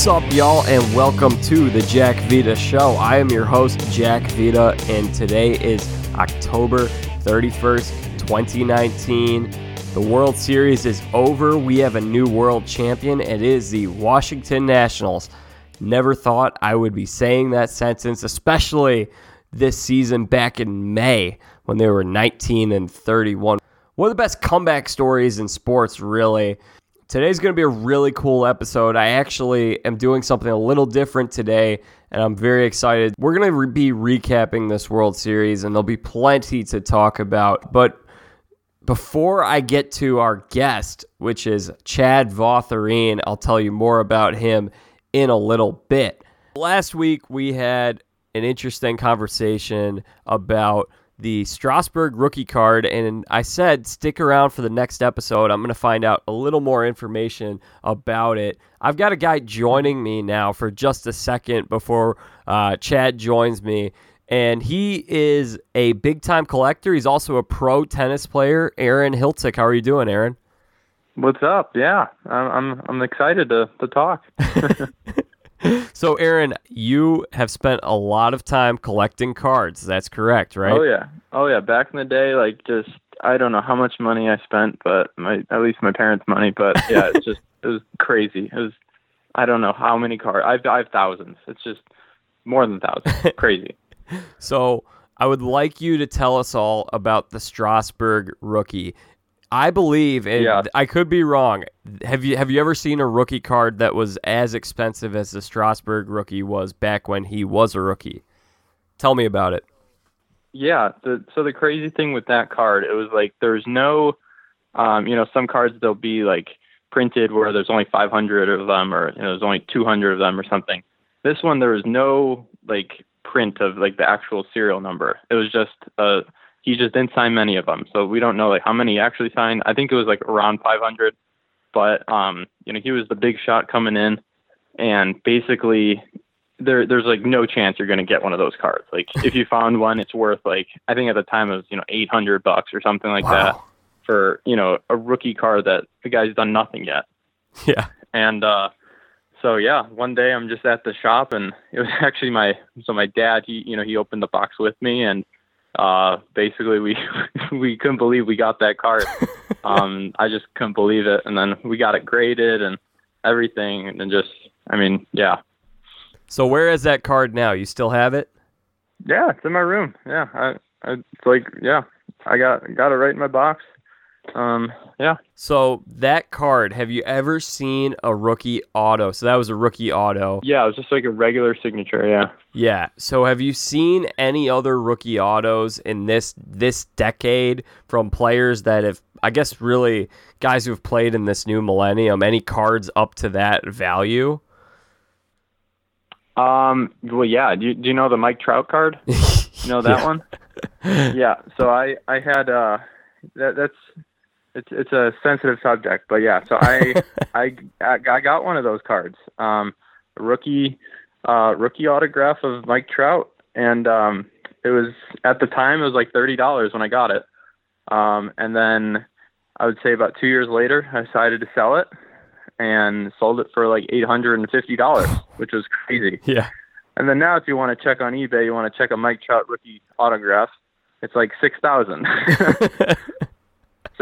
What's up, y'all, and welcome to the Jack Vita Show. I am your host, Jack Vita, and today is October 31st, 2019. The World Series is over. We have a new world champion. It is the Washington Nationals. Never thought I would be saying that sentence, especially this season back in May when they were 19 and 31. One of the best comeback stories in sports, really. Today's going to be a really cool episode. I actually am doing something a little different today, and I'm very excited. We're going to re- be recapping this World Series, and there'll be plenty to talk about. But before I get to our guest, which is Chad Votharine, I'll tell you more about him in a little bit. Last week, we had an interesting conversation about the Strasburg rookie card, and I said stick around for the next episode. I'm going to find out a little more information about it. I've got a guy joining me now for just a second before uh, Chad joins me, and he is a big time collector. He's also a pro tennis player. Aaron Hiltzik, how are you doing, Aaron? What's up? Yeah, I'm I'm, I'm excited to to talk. so, Aaron, you have spent a lot of time collecting cards. That's correct, right? Oh yeah, oh yeah. Back in the day, like just I don't know how much money I spent, but my at least my parents' money. But yeah, it's just it was crazy. It was I don't know how many cards. I've I have thousands. It's just more than thousands. crazy. So I would like you to tell us all about the Strasburg rookie. I believe, and Yeah. I could be wrong. Have you have you ever seen a rookie card that was as expensive as the Strasburg rookie was back when he was a rookie? Tell me about it. Yeah. The, so the crazy thing with that card, it was like there's no, um, you know, some cards they'll be like printed where there's only 500 of them, or you know, there's only 200 of them, or something. This one there was no like print of like the actual serial number. It was just uh, he just didn't sign many of them, so we don't know like how many he actually signed. I think it was like around 500, but um, you know, he was the big shot coming in, and basically there there's like no chance you're going to get one of those cards. Like if you found one, it's worth like I think at the time it was you know 800 bucks or something like that for you know a rookie card that the guy's done nothing yet. Yeah. And uh, so yeah, one day I'm just at the shop and it was actually my so my dad he you know he opened the box with me and uh basically we we couldn't believe we got that card. um I just couldn't believe it and then we got it graded and everything and then just I mean yeah So where is that card now? You still have it? Yeah, it's in my room. Yeah, I, I it's like yeah, I got got it right in my box. Um, yeah. So that card, have you ever seen a rookie auto? So that was a rookie auto. Yeah, it was just like a regular signature. Yeah. Yeah. So have you seen any other rookie autos in this this decade from players that have I guess really guys who have played in this new millennium, any cards up to that value? Um. Well, yeah. Do you, do you know the Mike Trout card? You know that Yeah. one? Yeah. So I I had uh that that's it's it's a sensitive subject, but yeah. So I I I got one of those cards. Um, rookie uh rookie autograph of Mike Trout, and um it was at the time it was like thirty dollars when I got it. Um, and then I would say about two years later, I decided to sell it and sold it for like eight hundred and fifty dollars, which was crazy. Yeah. And then now, if you want to check on eBay, you want to check a Mike Trout rookie autograph. It's like six thousand.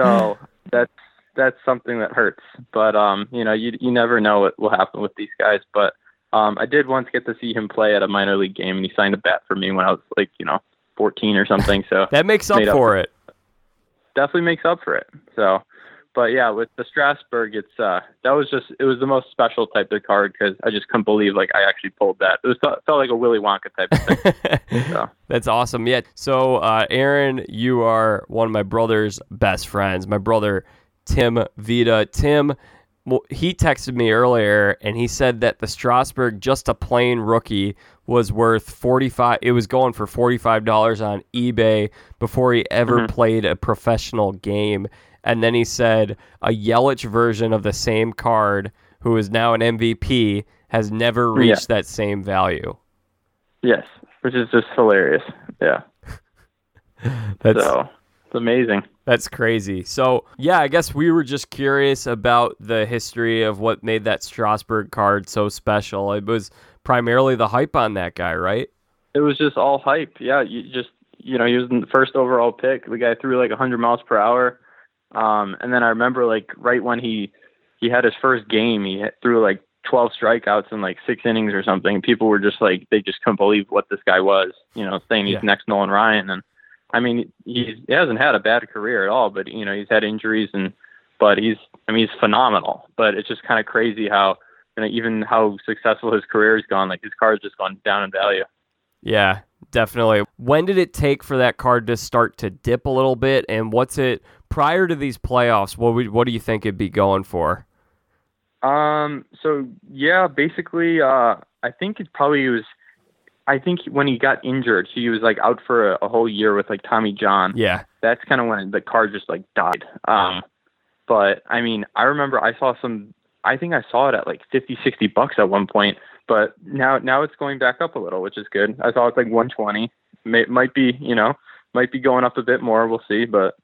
so that's that's something that hurts. But um, you know, you you never know what will happen with these guys. But um, I did once get to see him play at a minor league game, and he signed a bat for me when I was like, you know, fourteen or something. So That makes up Made up for for it. definitely makes up for it. So, but yeah, with the Strasburg, it's uh, that was just it was the most special type of card because I just couldn't believe like I actually pulled that. It was felt, felt like a Willy Wonka type of thing. So. That's awesome. Yeah. So, uh, Aaron, you are one of my brother's best friends. My brother, Tim Vita. Tim, well, he texted me earlier and he said that the Strasburg, just a plain rookie, was worth 45 It was going for $45 on eBay before he ever played a professional game. And then he said a Yelich version of the same card, who is now an MVP, has never Yeah. reached that same value. Yes, which is just hilarious. Yeah. That's so It's amazing. That's crazy. So, yeah, I guess we were just curious about the history of what made that Strasburg card so special. It was primarily the hype on that guy, right? It was just all hype. Yeah, you just you know, he was the first overall pick. The guy threw like 100 miles per hour. Um, and then I remember like right when he he had his first game, he threw like 12 strikeouts in like six innings or something. People were just like they just couldn't believe what this guy was. You know, saying he's yeah. next Nolan Ryan and I mean, he's, he hasn't had a bad career at all, but you know, he's had injuries and, but he's, I mean, he's phenomenal. But it's just kind of crazy how, you know, even how successful his career has gone. Like his card's just gone down in value. Yeah, definitely. When did it take for that card to start to dip a little bit? And what's it prior to these playoffs? What would, what do you think it'd be going for? Um. So yeah, basically, uh, I think it probably was I think when he got injured, he was like out for a, a whole year with like Tommy John. Yeah. That's kind of when the car just like died. Um, but I mean, I remember I saw some, I think I saw it at like 50, 60 bucks at one point, but now, now it's going back up a little, which is good. I saw it's like 120. May, might be, you know, might be going up a bit more. We'll see, but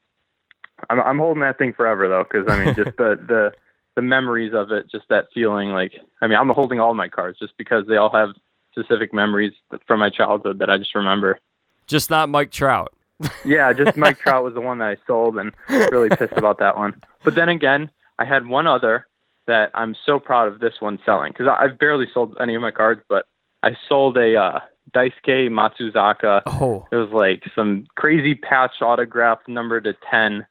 I'm, I'm holding that thing forever though. Cause I mean, just the, the, the memories of it, just that feeling like, I mean, I'm holding all my cards just because they all have specific memories from my childhood that I just remember. Just not Mike Trout. yeah, just Mike Trout was the one that I sold and really pissed about that one. But then again, I had one other that I'm so proud of this one selling because I've barely sold any of my cards, but I sold a uh, Daisuke Matsuzaka. Oh. It was like some crazy patch autograph number to 10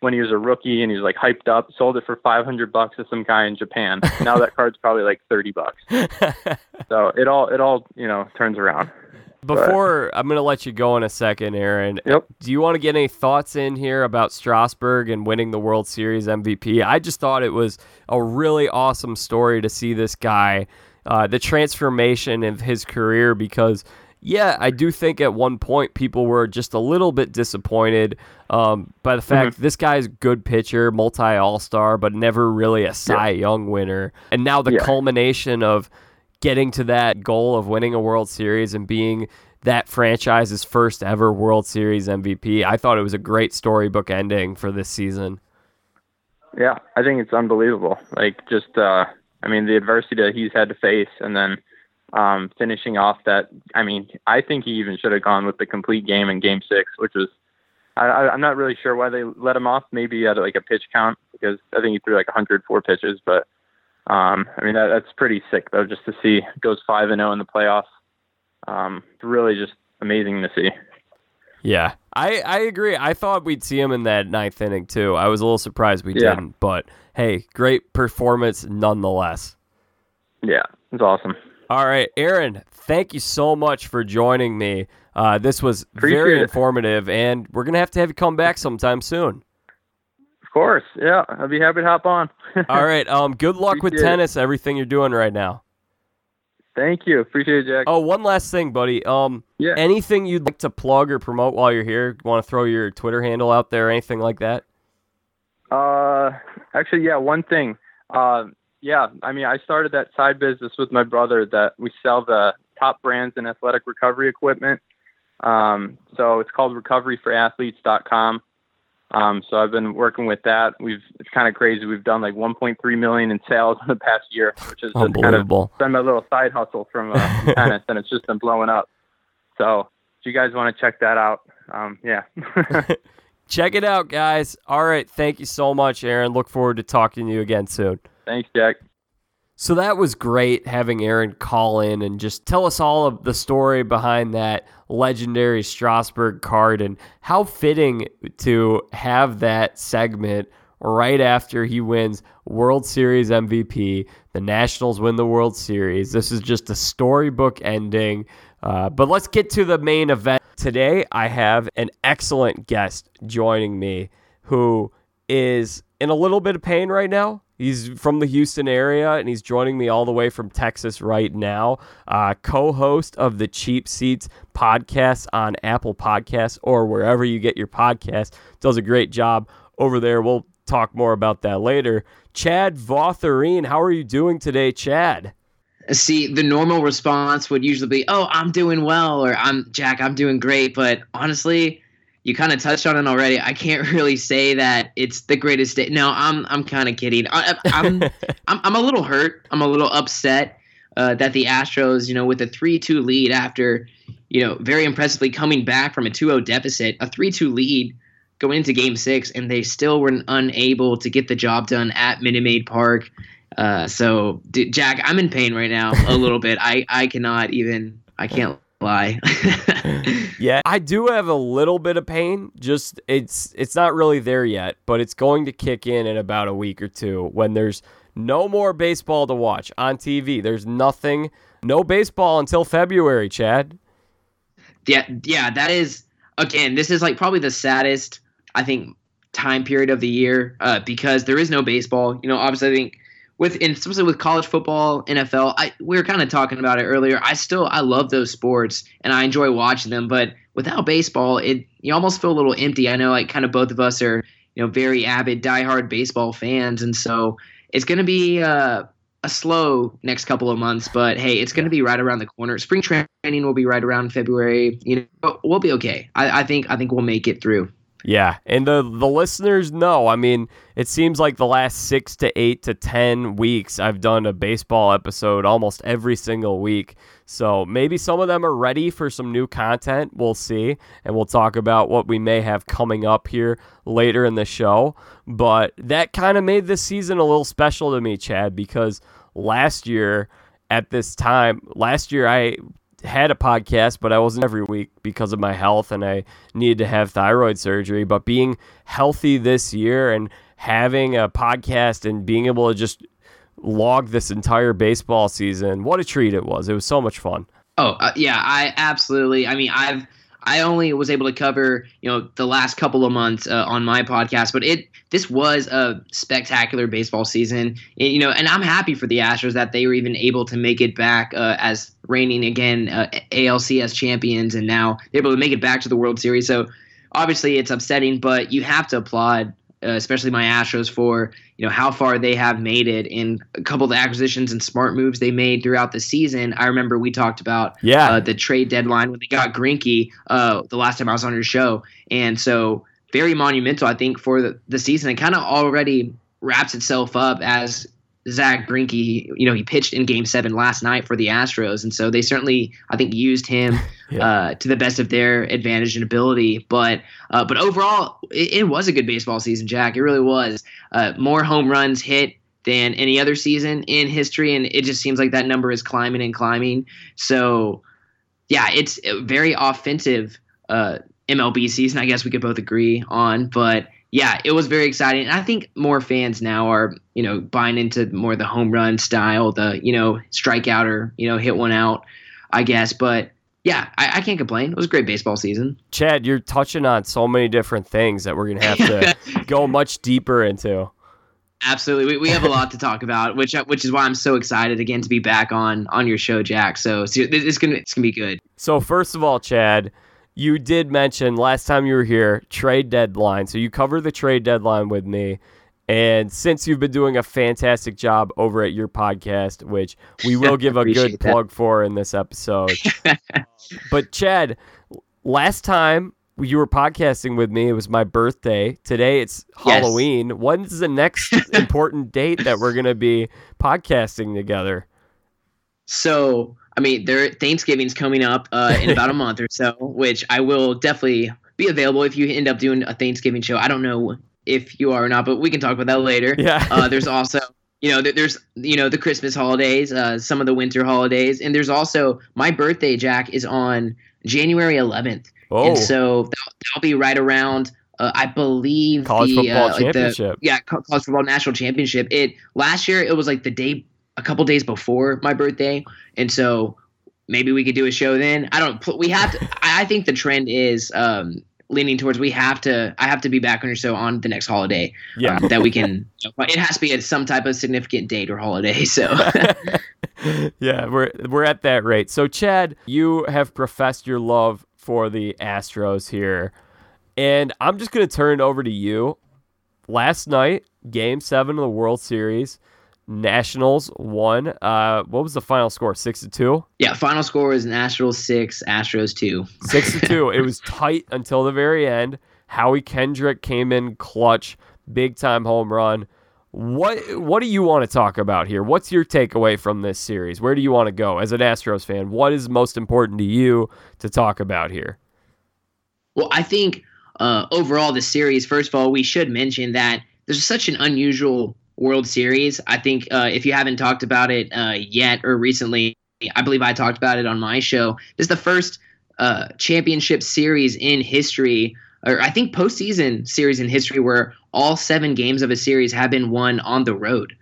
when he was a rookie and he was like hyped up, sold it for 500 bucks to some guy in Japan. now that card's probably like 30 bucks. so it all, it all, you know, turns around. Before but, I'm going to let you go in a second, Aaron. Yep. Do you want to get any thoughts in here about Strasburg and winning the World Series MVP? I just thought it was a really awesome story to see this guy, uh, the transformation of his career because yeah, I do think at one point people were just a little bit disappointed um, by the fact mm-hmm. this guy's good pitcher, multi All Star, but never really a Cy yeah. Young winner. And now the yeah. culmination of getting to that goal of winning a World Series and being that franchise's first ever World Series MVP. I thought it was a great storybook ending for this season. Yeah, I think it's unbelievable. Like just uh I mean the adversity that he's had to face and then um, finishing off that. I mean, I think he even should have gone with the complete game in Game Six, which was. I, I'm not really sure why they let him off. Maybe at like a pitch count because I think he threw like 104 pitches. But um, I mean, that, that's pretty sick though, just to see goes five and zero oh in the playoffs. Um, really just amazing to see. Yeah, I, I agree. I thought we'd see him in that ninth inning too. I was a little surprised we yeah. didn't, but hey, great performance nonetheless. Yeah, it's awesome. All right, Aaron, thank you so much for joining me. Uh, this was Appreciate very informative, and we're going to have to have you come back sometime soon. Of course. Yeah, I'd be happy to hop on. All right. Um, good luck Appreciate with tennis, it. everything you're doing right now. Thank you. Appreciate it, Jack. Oh, one last thing, buddy. Um, yeah. Anything you'd like to plug or promote while you're here? Want to throw your Twitter handle out there, anything like that? Uh, actually, yeah. One thing. Uh, yeah, I mean, I started that side business with my brother that we sell the top brands in athletic recovery equipment. Um, so it's called recoveryforathletes.com. Um, so I've been working with that. We've it's kind of crazy. We've done like 1.3 million in sales in the past year, which is just kind of been my little side hustle from, uh, tennis, and it's just been blowing up. So if you guys want to check that out, um, yeah. check it out, guys. All right, thank you so much, Aaron. Look forward to talking to you again soon. Thanks, Jack. So that was great having Aaron call in and just tell us all of the story behind that legendary Strasburg card and how fitting to have that segment right after he wins World Series MVP. The Nationals win the World Series. This is just a storybook ending. Uh, but let's get to the main event. Today, I have an excellent guest joining me who is in a little bit of pain right now. He's from the Houston area and he's joining me all the way from Texas right now. Uh, Co host of the Cheap Seats podcast on Apple Podcasts or wherever you get your podcast. Does a great job over there. We'll talk more about that later. Chad Votharine, how are you doing today, Chad? See, the normal response would usually be, "Oh, I'm doing well," or "I'm Jack, I'm doing great." But honestly, you kind of touched on it already. I can't really say that it's the greatest day. No, I'm I'm kind of kidding. I, I'm, I'm I'm a little hurt. I'm a little upset uh, that the Astros, you know, with a three-two lead after, you know, very impressively coming back from a 2-0 deficit, a three-two lead going into Game Six, and they still were unable to get the job done at Minute Maid Park. Uh, so, dude, Jack, I'm in pain right now a little bit. I I cannot even. I can't lie. yeah, I do have a little bit of pain. Just it's it's not really there yet, but it's going to kick in in about a week or two when there's no more baseball to watch on TV. There's nothing, no baseball until February, Chad. Yeah, yeah, that is again, this is like probably the saddest I think time period of the year uh, because there is no baseball. You know, obviously I think with especially with college football, NFL, I we were kind of talking about it earlier. I still I love those sports and I enjoy watching them, but without baseball, it you almost feel a little empty. I know like kind of both of us are you know very avid diehard baseball fans, and so it's going to be uh, a slow next couple of months. But hey, it's going to be right around the corner. Spring training will be right around February. You know, we'll be okay. I, I think I think we'll make it through. Yeah, and the the listeners know. I mean, it seems like the last six to eight to ten weeks, I've done a baseball episode almost every single week. So maybe some of them are ready for some new content. We'll see, and we'll talk about what we may have coming up here later in the show. But that kind of made this season a little special to me, Chad, because last year at this time, last year I had a podcast, but I wasn't every week because of my health and I needed to have thyroid surgery. But being healthy this year and having a podcast and being able to just log this entire baseball season, what a treat it was. It was so much fun. Oh, uh, yeah, I absolutely. I mean, I've I only was able to cover, you know, the last couple of months uh, on my podcast, but it this was a spectacular baseball season. It, you know, and I'm happy for the Astros that they were even able to make it back uh, as reigning again uh, ALCS champions, and now they're able to make it back to the World Series. So obviously, it's upsetting, but you have to applaud uh, especially my Astros, for you know how far they have made it in a couple of the acquisitions and smart moves they made throughout the season. I remember we talked about yeah uh, the trade deadline when they got Greinke uh, the last time I was on your show, and so very monumental I think for the, the season. It kind of already wraps itself up as Zack Greinke, you know, he pitched in Game Seven last night for the Astros, and so they certainly, I think, used him yeah. uh, to the best of their advantage and ability. But, uh, but overall, it, it, was a good baseball season, Jack. It really was. Uh, more home runs hit than any other season in history, and it just seems like that number is climbing and climbing. So, yeah, it's a very offensive uh, MLB season. I guess we could both agree on, but yeah, it was very exciting. And I think more fans now are, you know, buying into more the home run style, the, you know, strikeout or, you know, hit one out, I guess. But yeah, I, I can't complain. It was a great baseball season. Chad, you're touching on so many different things that we're going to have to go much deeper into. Absolutely, we, we have a lot to talk about, which which is why I'm so excited again to be back on on your show, Jack. So, so it's gonna it's gonna be good. So first of all, Chad, you did mention last time you were here trade deadline. So you covered the trade deadline with me. And since you've been doing a fantastic job over at your podcast, which we will give a good that. plug for in this episode. but Chad, last time you were podcasting with me, it was my birthday. Today it's yes. Halloween. When's the next important date that we're going to be podcasting together? So I mean, there Thanksgiving's coming up uh, in about a month or so, which I will definitely be available if you end up doing a Thanksgiving show. I don't know if you are or not, but we can talk about that later. Yeah. uh, there's also you know there's you know the Christmas holidays, uh, some of the winter holidays, and there's also my birthday. Jack is on January 11th, oh. and so that'll, that'll be right around. Uh, I believe college the, football uh, championship. The, yeah, college football national championship. It last year it was like the day a couple days before my birthday, and so maybe we could do a show then. I don't. We have to. I think the trend is um, leaning towards we have to. I have to be back on your show on the next holiday. Yeah, um, that we can. It has to be at some type of significant date or holiday. So. yeah, we're we're at that rate. So Chad, you have professed your love for the Astros here, and I'm just gonna turn it over to you. Last night, Game Seven of the World Series Nationals won. Uh, what was the final score? Six to two. Yeah, final score was Nationals six, Astros two. Six to two. it was tight until the very end. Howie Kendrick came in clutch, big time home run. What what do you want to talk about here? What's your takeaway from this series? Where do you want to go as an Astros fan? What is most important to you to talk about here? Well, I think uh, overall the series. First of all, we should mention that there's such an unusual World Series. I think uh, if you haven't talked about it uh, yet or recently, I believe I talked about it on my show. This is the first uh, championship series in history, or I think postseason series in history, where all seven games of a series have been won on the road.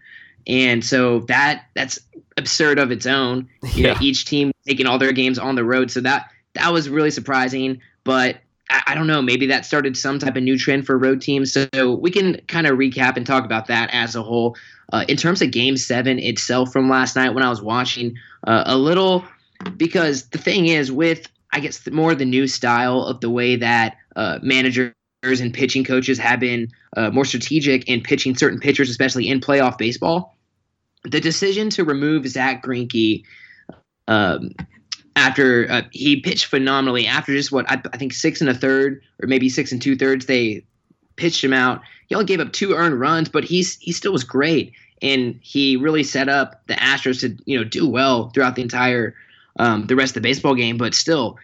And so that that's absurd of its own. You yeah. know, each team taking all their games on the road. So that that was really surprising. But I, don't know, maybe that started some type of new trend for road teams. So we can kind of recap and talk about that as a whole. Uh, in terms of Game Seven itself from last night, when I was watching, uh, a little because the thing is with I guess the, more the new style of the way that uh, managers and pitching coaches have been uh, more strategic in pitching certain pitchers, especially in playoff baseball. The decision to remove Zack Greinke um, after uh, he pitched phenomenally after just what I, I, think six and a third or maybe six and two thirds they pitched him out he only gave up two earned runs but he's he still was great and he really set up the astros to you know do well throughout the entire um, the rest of the baseball game but still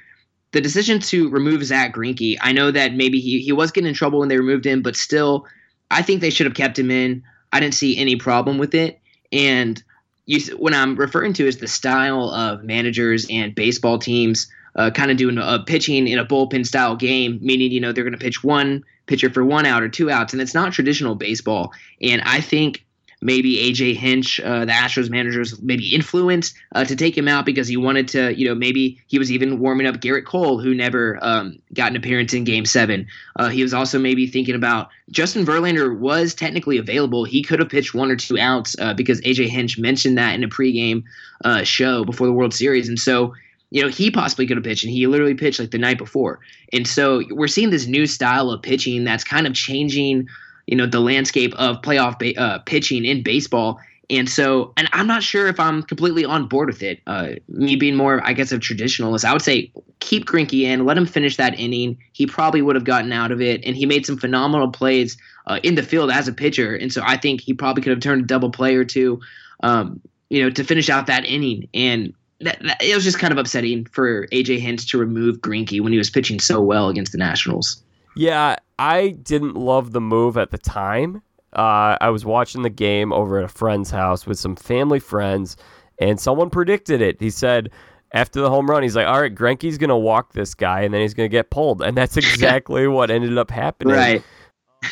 the decision to remove Zack Greinke, I know that maybe he, he was getting in trouble when they removed him, but still, I think they should have kept him in. I didn't see any problem with it. And you, what I'm referring to is the style of managers and baseball teams uh, kind of doing a pitching in a bullpen style game, meaning you know they're going to pitch one pitcher for one out or two outs, and it's not traditional baseball. And I think maybe AJ Hinch, uh, the Astros managers, maybe influenced uh, to take him out because he wanted to, you know, maybe he was even warming up Gerrit Cole, who never um, got an appearance in Game Seven. Uh, he was also maybe thinking about Justin Verlander was technically available. He could have pitched one or two outs uh, because AJ Hinch mentioned that in a pregame uh, show before the World Series, and so. You know, he possibly could have pitched, and he literally pitched like the night before. And so we're seeing this new style of pitching that's kind of changing you know the landscape of playoff ba- uh, pitching in baseball. And so, and I'm not sure if I'm completely on board with it. Uh, me being more, I guess, a traditionalist, I would say keep Greinke in, let him finish that inning. He probably would have gotten out of it, and he made some phenomenal plays uh, in the field as a pitcher. And so, I think he probably could have turned a double play or two, um, you know, to finish out that inning. And that, that, it was just kind of upsetting for AJ Hinch to remove Greinke when he was pitching so well against the Nationals. Yeah, I didn't love the move at the time. Uh, I was watching the game over at a friend's house with some family friends, and someone predicted it. He said after the home run, he's like, "All right, Greinke's gonna walk this guy, and then he's gonna get pulled," and that's exactly what ended up happening. Right.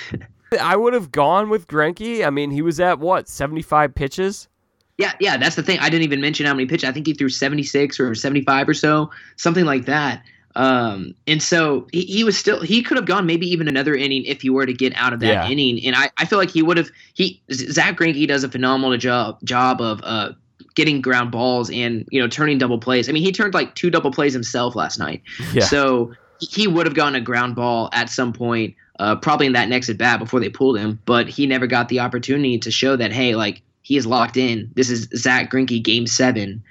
I would have gone with Greinke. I mean, he was at what seventy-five pitches. Yeah, yeah, that's the thing. I didn't even mention how many pitches. I think he threw seventy-six or seventy-five or so, something like that. Um, and so he, he, was still he could have gone maybe even another inning if he were to get out of that yeah. inning. And I, I feel like he would have he Zack Greinke does a phenomenal job job of uh getting ground balls and you know turning double plays. I mean he turned like two double plays himself last night. Yeah. So he would have gotten a ground ball at some point, uh, probably in that next at bat before they pulled him, but he never got the opportunity to show that hey, like he is locked in. This is Zack Greinke game seven.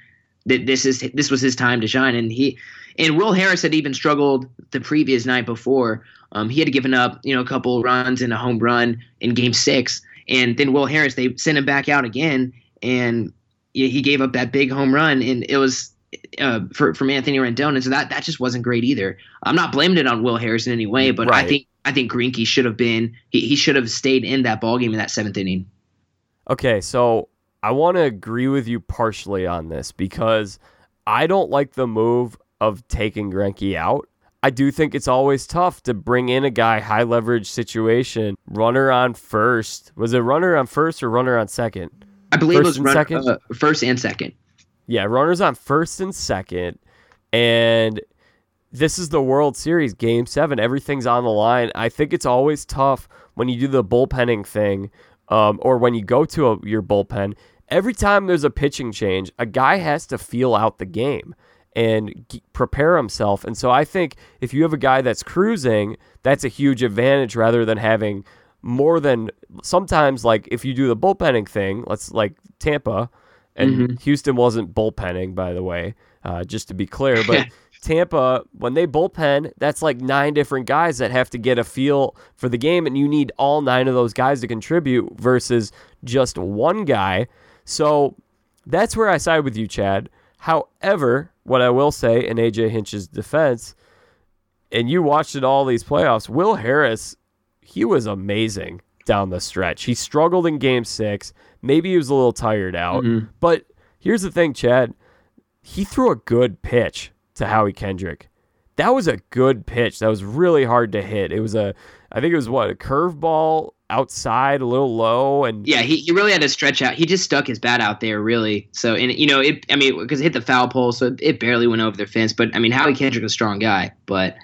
That this is this was his time to shine, and he and Will Harris had even struggled the previous night before. Um, he had given up, you know, a couple runs and a home run in Game Six, and then Will Harris they sent him back out again, and he gave up that big home run, and it was uh, for from Anthony Rendon, and so that that just wasn't great either. I'm not blaming it on Will Harris in any way, but right. I think I think Greinke should have been he, he should have stayed in that ball game in that seventh inning. Okay, so I want to agree with you partially on this because I don't like the move of taking Greinke out. I do think it's always tough to bring in a guy high leverage situation, runner on first. Was it runner on first or runner on second? I believe first it was run, second? Uh, first and second. Yeah, runners on first and second, and this is the World Series, Game Seven. Everything's on the line. I think it's always tough when you do the bullpenning thing, um, or when you go to a, your bullpen. Every time there's a pitching change, a guy has to feel out the game and g- prepare himself. And so I think if you have a guy that's cruising, that's a huge advantage rather than having more than sometimes like if you do the bullpenning thing, let's like Tampa and Mm-hmm. Houston wasn't bullpenning by the way, uh, just to be clear, but Tampa when they bullpen, that's like nine different guys that have to get a feel for the game and you need all nine of those guys to contribute versus just one guy. So that's where I side with you, Chad. However, what I will say in AJ Hinch's defense, and you watched it all these playoffs, Will Harris, he was amazing down the stretch. He struggled in game six. Maybe he was a little tired out. Mm-hmm. But here's the thing, Chad. He threw a good pitch to Howie Kendrick. That was a good pitch. That was really hard to hit. It was a, I think it was what, a curveball outside, a little low. And Yeah, he, he really had to stretch out. He just stuck his bat out there, really. So, and you know, it. I mean, because it hit the foul pole, so it, it barely went over the fence. But I mean, Howie Kendrick was a strong guy, but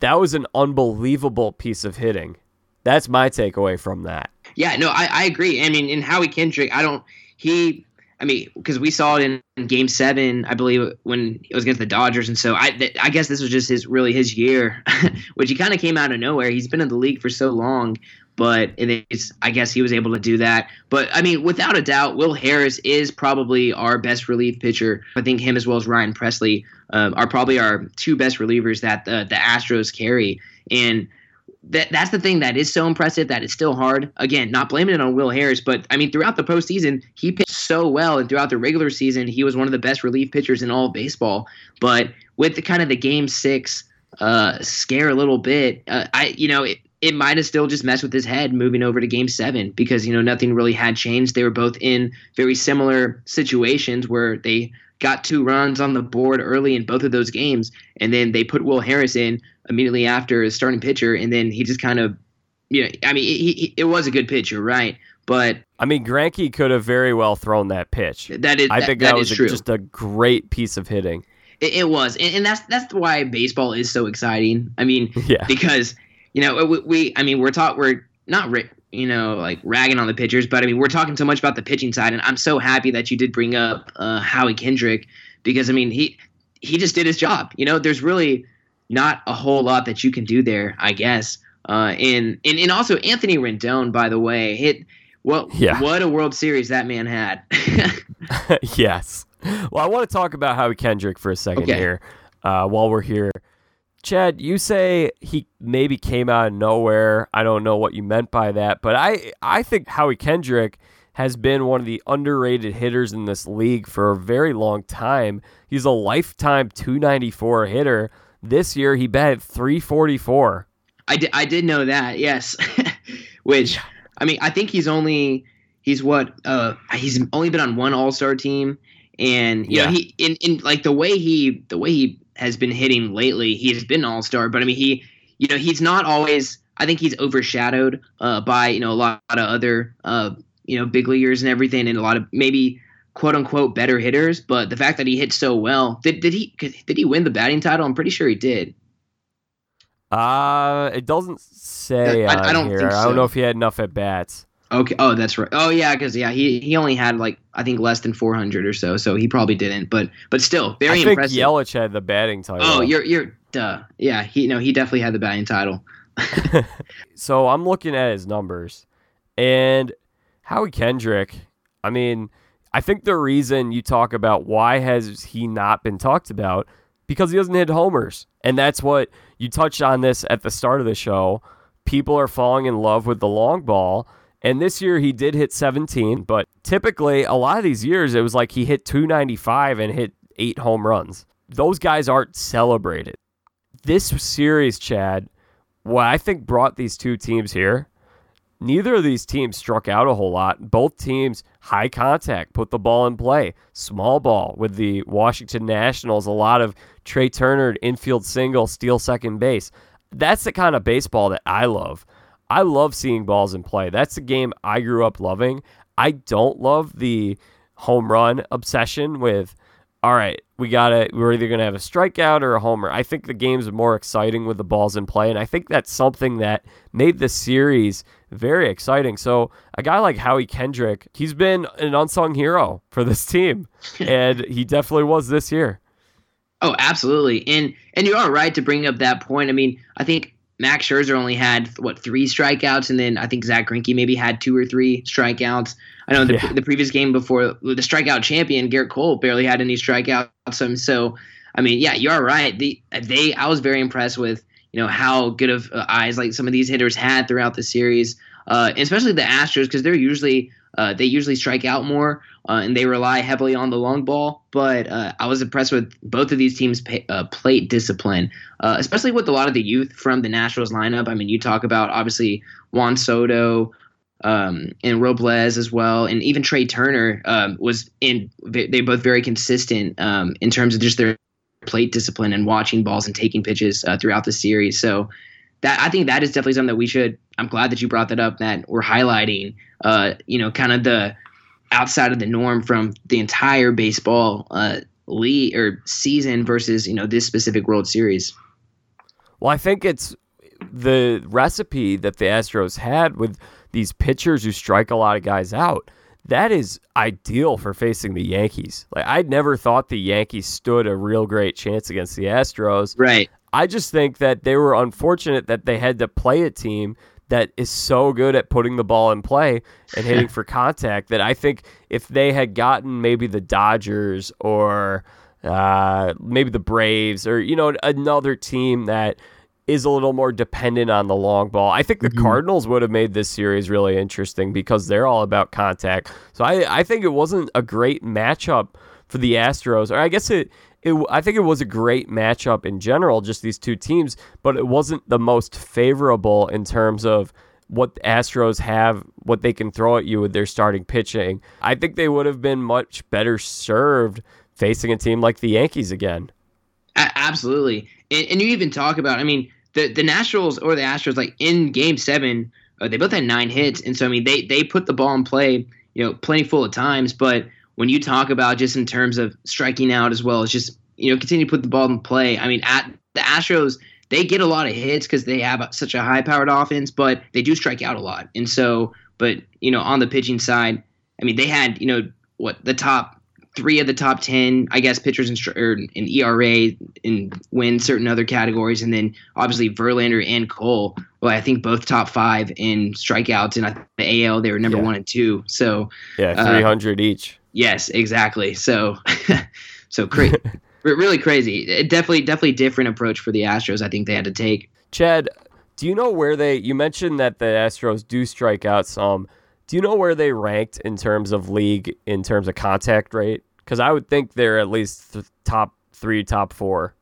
that was an unbelievable piece of hitting. That's my takeaway from that. Yeah, no, I, I agree. I mean, in Howie Kendrick, I don't. He, I mean, because we saw it in, in Game Seven, I believe, when it was against the Dodgers, and so I, th- I guess this was just his really his year, which he kind of came out of nowhere. He's been in the league for so long, but it is, I guess he was able to do that. But I mean, without a doubt, Will Harris is probably our best relief pitcher. I think him as well as Ryan Pressly um, are probably our two best relievers that the the Astros carry, and that that's the thing that is so impressive that it's still hard. Again, not blaming it on Will Harris, but I mean throughout the postseason he pitched so well, and throughout the regular season he was one of the best relief pitchers in all of baseball. But with the kind of the Game Six uh, scare a little bit, uh, I you know it. It might have still just messed with his head moving over to game seven because, you know, nothing really had changed. They were both in very similar situations where they got two runs on the board early in both of those games. And then they put Will Harris in immediately after as starting pitcher, and then he just kind of, you know, I mean, he, he, it was a good pitcher, right, but I mean, Greinke could have very well thrown that pitch. that is I that- think that, that was a- just a great piece of hitting. It, it was, and, and that's that's why baseball is so exciting. I mean, Yeah. because you know we, we I mean we're taught we're not ri- you know like ragging on the pitchers, but I mean we're talking so much about the pitching side, and I'm so happy that you did bring up uh, Howie Kendrick because I mean he he just did his job. You know, there's really not a whole lot that you can do there, I guess. Uh, and and and also Anthony Rendon, by the way, hit. Well, Yeah. what a World Series that man had. yes. Well, I want to talk about Howie Kendrick for a second Okay. here uh, while we're here. Chad, you say he maybe came out of nowhere. I don't know what you meant by that, but I, I think Howie Kendrick has been one of the underrated hitters in this league for a very long time. He's a lifetime 294 hitter. This year, he batted 344. I did, I did know that, yes. Which, I mean, I think he's only he's what uh he's only been on one All Star team, and you Yeah. know he in, in like the way he the way he has been hitting lately, he's been All Star. But I mean, he you know he's not always. I think he's overshadowed uh, by you know a lot of other uh you know big leaguers and everything, and a lot of maybe quote unquote better hitters. But the fact that he hit so well, did did he did he win the batting title? I'm pretty sure he did. Uh, it doesn't say I- I don't here. think I don't know if he had enough at bats. Okay. Oh, that's right. Oh, yeah, because yeah, he he only had like I think less than 400 or so, so he probably didn't. But but still, very I think impressive. Yelich had the batting title. oh, you're you're duh. Yeah, he no, he definitely had the batting title. So I'm looking at his numbers, and Howie Kendrick. I mean, I think the reason you talk about why has he not been talked about because he doesn't hit homers, and that's what you touched on this at the start of the show. People are falling in love with the long ball. And this year he did hit 17, but typically a lot of these years it was like he hit 295 and hit eight home runs. Those guys aren't celebrated. This series, Chad, what I think brought these two teams here, neither of these teams struck out a whole lot. Both teams high contact, put the ball in play, small ball with the Washington Nationals, a lot of Trea Turner infield single, steal second base. That's the kind of baseball that I love. I love seeing balls in play. That's the game I grew up loving. I don't love the home run obsession with all right, we got to we're either going to have a strikeout or a homer. I think the game's more exciting with the balls in play and I think that's something that made the series very exciting. So, a guy like Howie Kendrick, he's been an unsung hero for this team and he definitely was this year. Oh, absolutely. And and you are right to bring up that point. I mean, I think Max Scherzer only had what three strikeouts, and then I think Zack Greinke maybe had two or three strikeouts. I know the, yeah. the previous game before the strikeout champion Gerrit Cole barely had any strikeouts. Um, so, I mean, yeah, you're right. The they I was very impressed with you know how good of uh, eyes like some of these hitters had throughout the series, uh, especially the Astros because they're usually uh, they usually strike out more uh, and they rely heavily on the long ball. But uh, I was impressed with both of these teams' pay, uh, plate discipline, uh, especially with a lot of the youth from the Nationals lineup. I mean, you talk about obviously Juan Soto. Um, and Robles as well, and even Trea Turner um, was in. They both very consistent um, in terms of just their plate discipline and watching balls and taking pitches uh, throughout the series. So that I think that is definitely something that we should. I'm glad that you brought that up. That we're highlighting, uh, you know, kind of the outside of the norm from the entire baseball uh, league or season versus you know this specific World Series. Well, I think it's the recipe that the Astros had with these pitchers who strike a lot of guys out that is ideal for facing the Yankees. Like I'd never thought the Yankees stood a real great chance against the Astros. Right. I just think that they were unfortunate that they had to play a team that is so good at putting the ball in play and hitting for contact that I think if they had gotten maybe the Dodgers or uh, maybe the Braves or you know another team that is a little more dependent on the long ball. I think the mm-hmm. Cardinals would have made this series really interesting because they're all about contact. So I, I think it wasn't a great matchup for the Astros, or I guess it, it I think it was a great matchup in general, just these two teams, but it wasn't the most favorable in terms of what the Astros have, what they can throw at you with their starting pitching. I think they would have been much better served facing a team like the Yankees again. absolutely. And, and you even talk about, I mean, the the Nationals or the Astros, like in Game Seven, uh, they both had nine hits, and so I mean they they put the ball in play, you know, plenty full of times. But when you talk about just in terms of striking out as well as just you know continue to put the ball in play, I mean at the Astros they get a lot of hits because they have such a high powered offense, but they do strike out a lot, and so but you know on the pitching side, I mean they had you know what the top three of the top 10, I guess, pitchers in, in ERA and win certain other categories. And then obviously Verlander and Cole, well, I think both top five in strikeouts. And the AL, they were number yeah. one and two. So, yeah, 300 uh, each. Yes, exactly. So, so crazy. really crazy. It definitely, definitely different approach for the Astros. I think they had to take. Chad, do you know where they? You mentioned that the Astros do strike out some. Do you know where they ranked in terms of league in terms of contact rate? Because I would think they're at least th- top three, top four.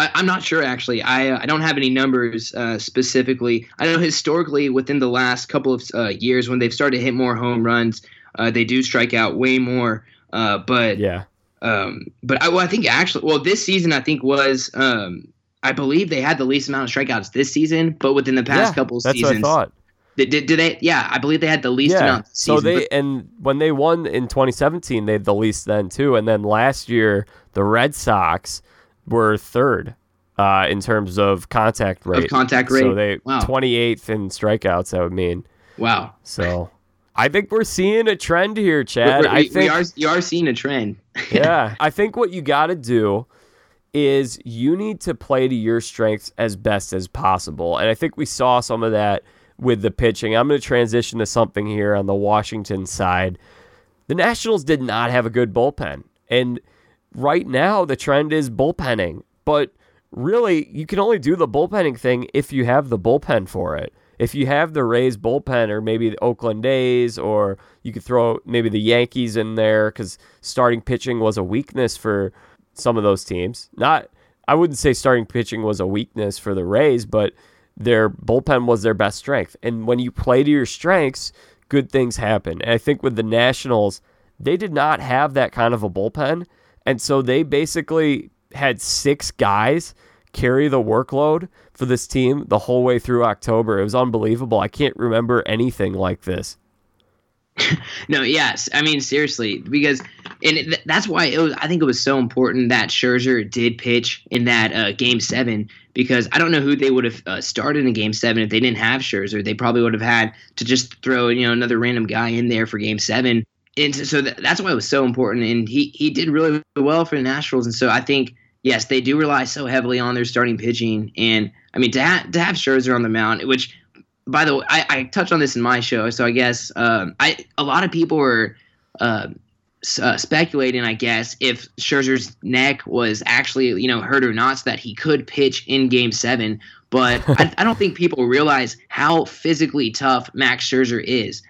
I, am not sure actually. I uh, I don't have any numbers uh, specifically. I know historically within the last couple of uh, years when they've started to hit more home runs, uh, they do strike out way more. Uh, but yeah. Um, but I, well, I think actually, well, this season I think was um, I believe they had the least amount of strikeouts this season, but within the past yeah, couple that's seasons, what I thought. Did, did, did, they? Yeah, I believe they had the least yeah. amount. Season, so they and when they won in 2017, they had the least then too. And then last year, the Red Sox were third uh, in terms of contact rate. Of contact rate. So they wow. 28th in strikeouts. That would mean. Wow. So. I think we're seeing a trend here, Chad. We're, we're, I think we are. You are seeing a trend. yeah, I think what you got to do is you need to play to your strengths as best as possible. And I think we saw some of that with the pitching. I'm going to transition to something here on the Washington side. The Nationals did not have a good bullpen. And right now, the trend is bullpenning. But really, you can only do the bullpenning thing if you have the bullpen for it. If you have the Rays bullpen, or maybe the Oakland A's, or you could throw maybe the Yankees in there because starting pitching was a weakness for some of those teams. Not, I wouldn't say starting pitching was a weakness for the Rays, but their bullpen was their best strength. And when you play to your strengths, good things happen. And I think with the Nationals, they did not have that kind of a bullpen. And so they basically had six guys carry the workload for this team the whole way through October. It was unbelievable. I can't remember anything like this. no, yes. I mean, seriously, because and it, that's why it was. I think it was so important that Scherzer did pitch in that uh, game seven because I don't know who they would have uh, started in game seven if they didn't have Scherzer. They probably would have had to just throw you know another random guy in there for game seven. And so that's why it was so important. And he he did really well for the Nationals. And so I think yes, they do rely so heavily on their starting pitching. And I mean, to, ha- to have Scherzer on the mound, which, by the way, I, I touched on this in my show, so I guess um, I a lot of people were uh, uh, speculating, I guess, if Scherzer's neck was actually you know hurt or not, so that he could pitch in Game Seven. But I, I don't think people realize how physically tough Max Scherzer is.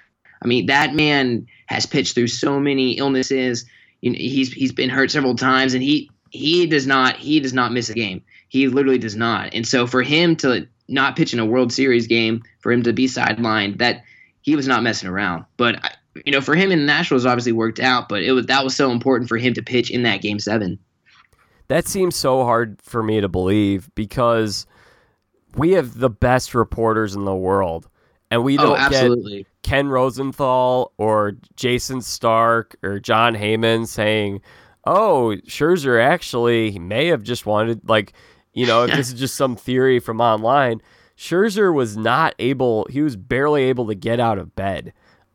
I mean, that man has pitched through so many illnesses. You know, he's he's been hurt several times, and he he does not he does not miss a game. He literally does not. And so for him to not pitch in a World Series game, for him to be sidelined, that he was not messing around. But you know, for him in the Nationals, obviously worked out. But it was that was so important for him to pitch in that Game Seven. That seems so hard for me to believe because we have the best reporters in the world, and we Oh, don't absolutely. get Ken Rosenthal or Jayson Stark or Jon Heyman saying, "Oh, Scherzer actually may have just wanted like, you know, if this is just some theory from online." Scherzer was not able; he was barely able to get out of bed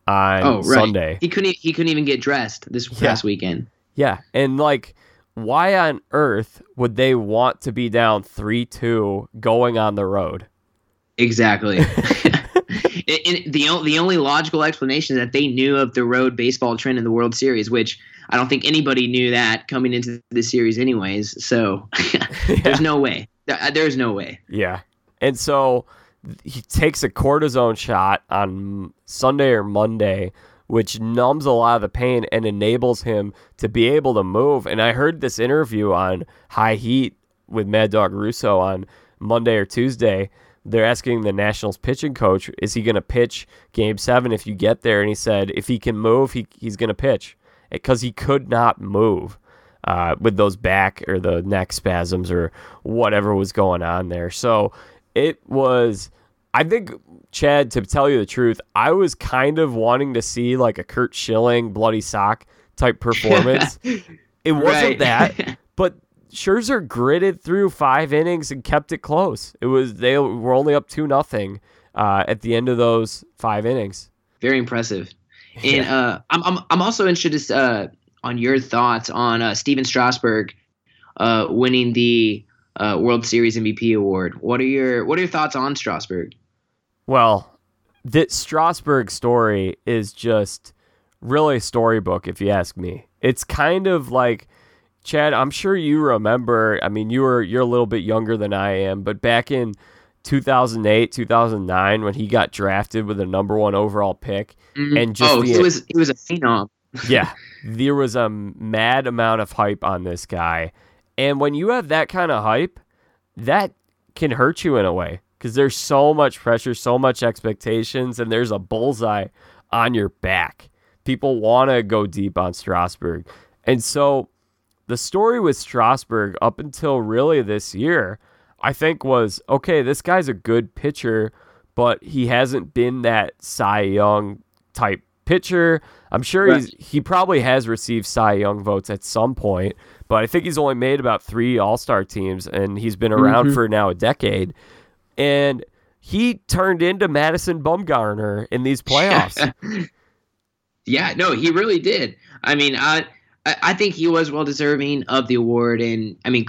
on Oh, right. Sunday. He couldn't. He couldn't even get dressed this Yeah. past weekend. Yeah, and like, why on earth would they want to be down three two going on the road? Exactly. The the only logical explanation is that they knew of the road baseball trend in the World Series, which I don't think anybody knew that coming into the series, anyways. So there's no way. Uh, there's no way. Yeah. And so he takes a cortisone shot on Sunday or Monday, which numbs a lot of the pain and enables him to be able to move. And I heard this interview on High Heat with Mad Dog Russo on Monday or Tuesday. They're asking the Nationals pitching coach, is he going to pitch game seven if you get there? And he said, if he can move, he, he's going to pitch because he could not move uh, with those back or the neck spasms or whatever was going on there. So it was, I think, Chad, to tell you the truth, I was kind of wanting to see like a Curt Schilling bloody sock type performance. it wasn't that, but Scherzer gritted through five innings and kept it close. It was they were only up two nothing uh, at the end of those five innings. Very impressive. And uh, I'm, I'm I'm also interested uh, on your thoughts on uh, Stephen Strasburg uh, winning the uh, World Series MVP award. What are your What are your thoughts on Strasburg? Well, this Strasburg story is just really a storybook, if you ask me. It's kind of like Chad. I'm sure you remember. I mean, you were you're a little bit younger than I am, but back in 2008, 2009, when he got drafted with a number one overall pick, Mhm. and just oh, the he was he was a phenom. yeah, there was a mad amount of hype on this guy. And when you have that kind of hype, that can hurt you in a way because there's so much pressure, so much expectations, and there's a bullseye on your back. People want to go deep on Strasburg. And so the story with Strasburg up until really this year, I think was okay, this guy's a good pitcher, but he hasn't been that Cy Young type pitcher. I'm sure Right. he's he probably has received Cy Young votes at some point, but I think he's only made about three All Star teams, and he's been around Mhm. for now a decade. And he turned into Madison Bumgarner in these playoffs. yeah, no, he really did. I mean, I I think he was well deserving of the award, and I mean,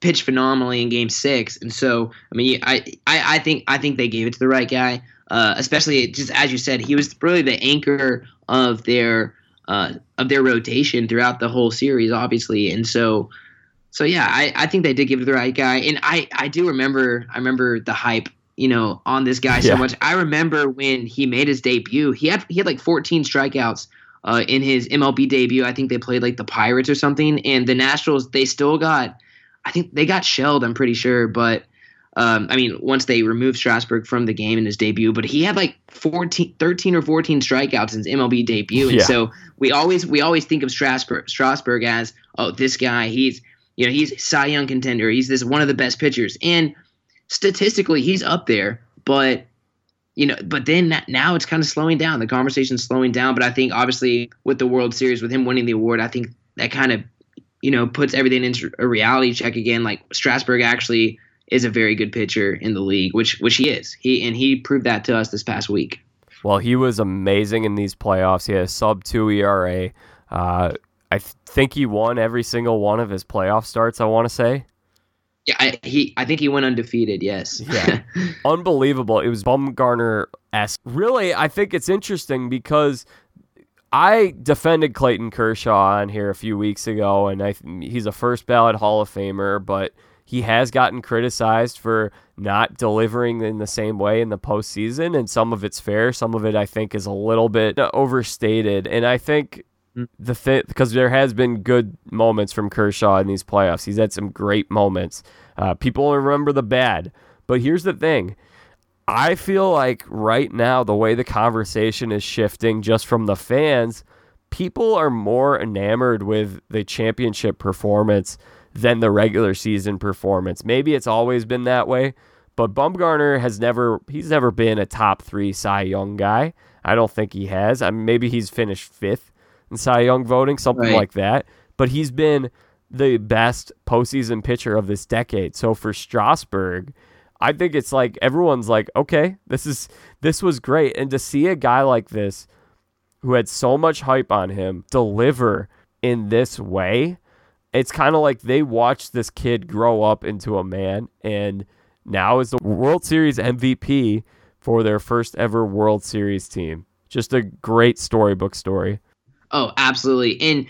pitched phenomenally in Game Six, and so I mean, I I, I think I think they gave it to the right guy. Uh, especially just as you said, he was really the anchor of their uh, of their rotation throughout the whole series, obviously, and so. So yeah, I, I think they did give it to the right guy, and I, I do remember I remember the hype you know on this guy Yeah. so much. I remember when he made his debut, he had he had like 14 strikeouts uh, in his MLB debut. I think they played like the Pirates or something, and the Nationals they still got, I think they got shelled. I'm pretty sure, but um, I mean once they removed Strasburg from the game in his debut, but he had like 14, 13 or 14 strikeouts in his MLB debut, and Yeah. so we always we always think of Strasburg Strasburg as oh this guy he's you know he's Cy Young contender, he's this one of the best pitchers, and statistically he's up there, but you know, but then now it's kind of slowing down. The conversation's slowing down. But I think obviously with the World Series, with him winning the award, I think that kind of, you know, puts everything into a reality check again. Like Strasburg actually is a very good pitcher in the league, which which he is. He and he proved that to us this past week. Well, he was amazing in these playoffs. He had a sub two ERA. Uh, I th- think he won every single one of his playoff starts. I want to say. Yeah, I, he. I think he went undefeated. Yes. Yeah. Unbelievable. It was Bumgarner esque. Really, I think it's interesting because I defended Clayton Kershaw on here a few weeks ago, and I, he's a first ballot Hall of Famer, but he has gotten criticized for not delivering in the same way in the postseason, and some of it's fair. Some of it, I think, is a little bit overstated, and I think hmm. the thing because there has been good moments from Kershaw in these playoffs. He's had some great moments. Uh, people remember the bad, but here's the thing: I feel like right now, the way the conversation is shifting just from the fans, people are more enamored with the championship performance than the regular season performance. Maybe it's always been that way, but Bumgarner has never he's never been a top 3 Cy Young guy. I don't think he has. I mean, maybe he's finished 5th in Cy Young voting, something right. like that, but he's been the best postseason pitcher of this decade. So for Strasburg, I think it's like everyone's like, okay, this is this was great, and to see a guy like this who had so much hype on him deliver in this way, it's kind of like they watched this kid grow up into a man, and now is the World Series MVP for their first ever World Series team. Just a great storybook story. Oh, absolutely. And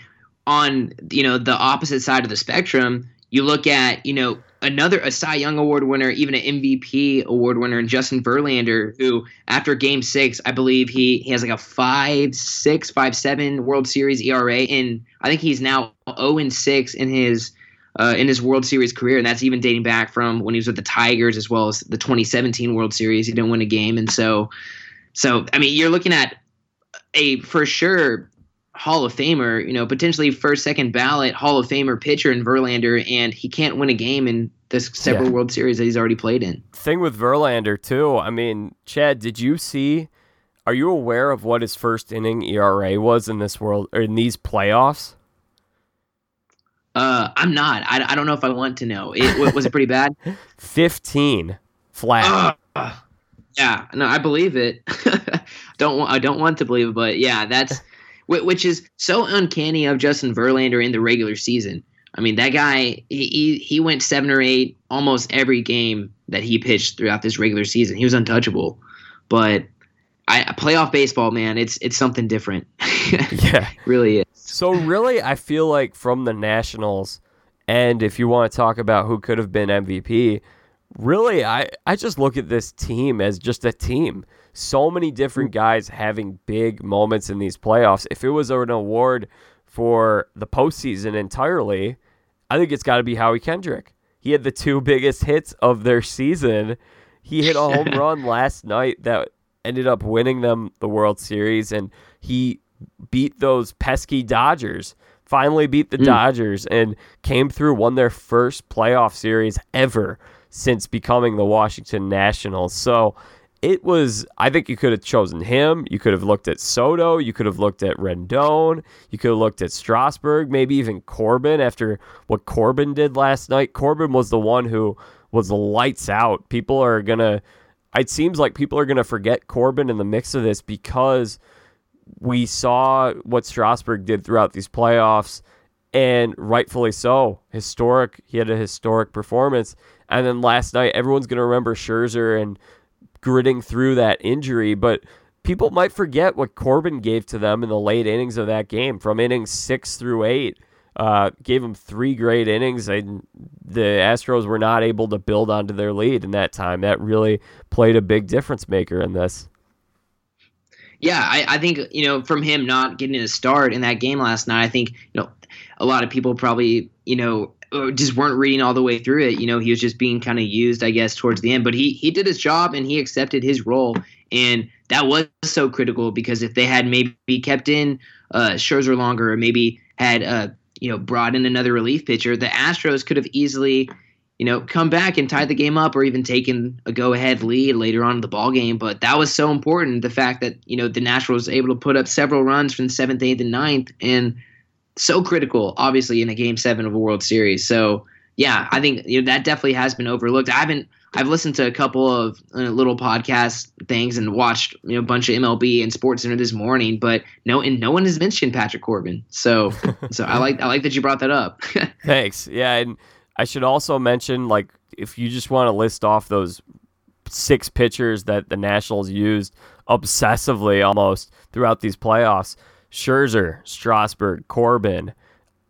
on you know the opposite side of the spectrum, you look at you know another a Cy Young Award winner, even an MVP award winner, and Justin Verlander, who after Game Six, I believe he he has like a five six five seven World Series ERA, and I think he's now zero and six in his. Uh, in his World Series career, and that's even dating back from when he was with the Tigers as well as the 2017 World Series. He didn't win a game, and so, so I mean, you're looking at a for sure Hall of Famer, you know, potentially first, second ballot Hall of Famer pitcher in Verlander, and he can't win a game in this several yeah. World Series that he's already played in. Thing with Verlander too. I mean, Chad, did you see? Are you aware of what his first inning ERA was in this world or in these playoffs? Uh, I'm not. I, I don't know if I want to know. It was it pretty bad. Fifteen flat. Uh, yeah, no, I believe it. don't I don't want to believe it, but yeah, that's which is so uncanny of Justin Verlander in the regular season. I mean, that guy he he went seven or eight almost every game that he pitched throughout this regular season. He was untouchable, but I playoff baseball, man, it's it's something different. yeah, really is. So really, I feel like from the Nationals, and if you want to talk about who could have been MVP, really, I I just look at this team as just a team so many different guys having big moments in these playoffs. If it was an award for the postseason entirely, I think it's got to be Howie Kendrick. He had the two biggest hits of their season. He hit a home run last night that ended up winning them the World Series, and he beat those pesky Dodgers. Finally beat the mm. Dodgers and came through, won their first playoff series ever since becoming the Washington Nationals. So it was I think you could have chosen him. You could have looked at Soto. You could have looked at Rendon. You could have looked at Strasburg. Maybe even Corbin after what Corbin did last night. Corbin was the one who was lights out. People are gonna. It seems like people are gonna forget Corbin in the mix of this because we saw what Strasburg did throughout these playoffs, and rightfully so. Historic. He had a historic performance. And then last night, everyone's gonna remember Scherzer and gritting through that injury, but people might forget what Corbin gave to them in the late innings of that game from innings six through eight. Uh, gave them three great innings, and the Astros were not able to build onto their lead in that time. That really played a big difference maker in this. Yeah, I, I think you know from him not getting a start in that game last night, I think you know a lot of people probably you know just weren't reading all the way through it. You know, he was just being kind of used, I guess, towards the end. But he he did his job and he accepted his role, and that was so critical because if they had maybe kept in uh, Scherzer longer, or maybe had uh, you know brought in another relief pitcher, the Astros could have easily you know come back and tied the game up, or even taken a go ahead lead later on in the ball game. But that was so important. The fact that you know the Nationals was able to put up several runs from the seventh, eighth, and ninth, and so critical, obviously, in a game seven of a World Series. So yeah, I think you know, that definitely has been overlooked. I haven't. I've listened to a couple of uh, little podcast things and watched you know a bunch of MLB and Sports Center this morning, but no, and no one has mentioned Patrick Corbin. So, so I like I like that you brought that up. Thanks. Yeah, and I should also mention, like, if you just want to list off those six pitchers that the Nationals used obsessively almost throughout these playoffs Scherzer, Strasburg, Corbin,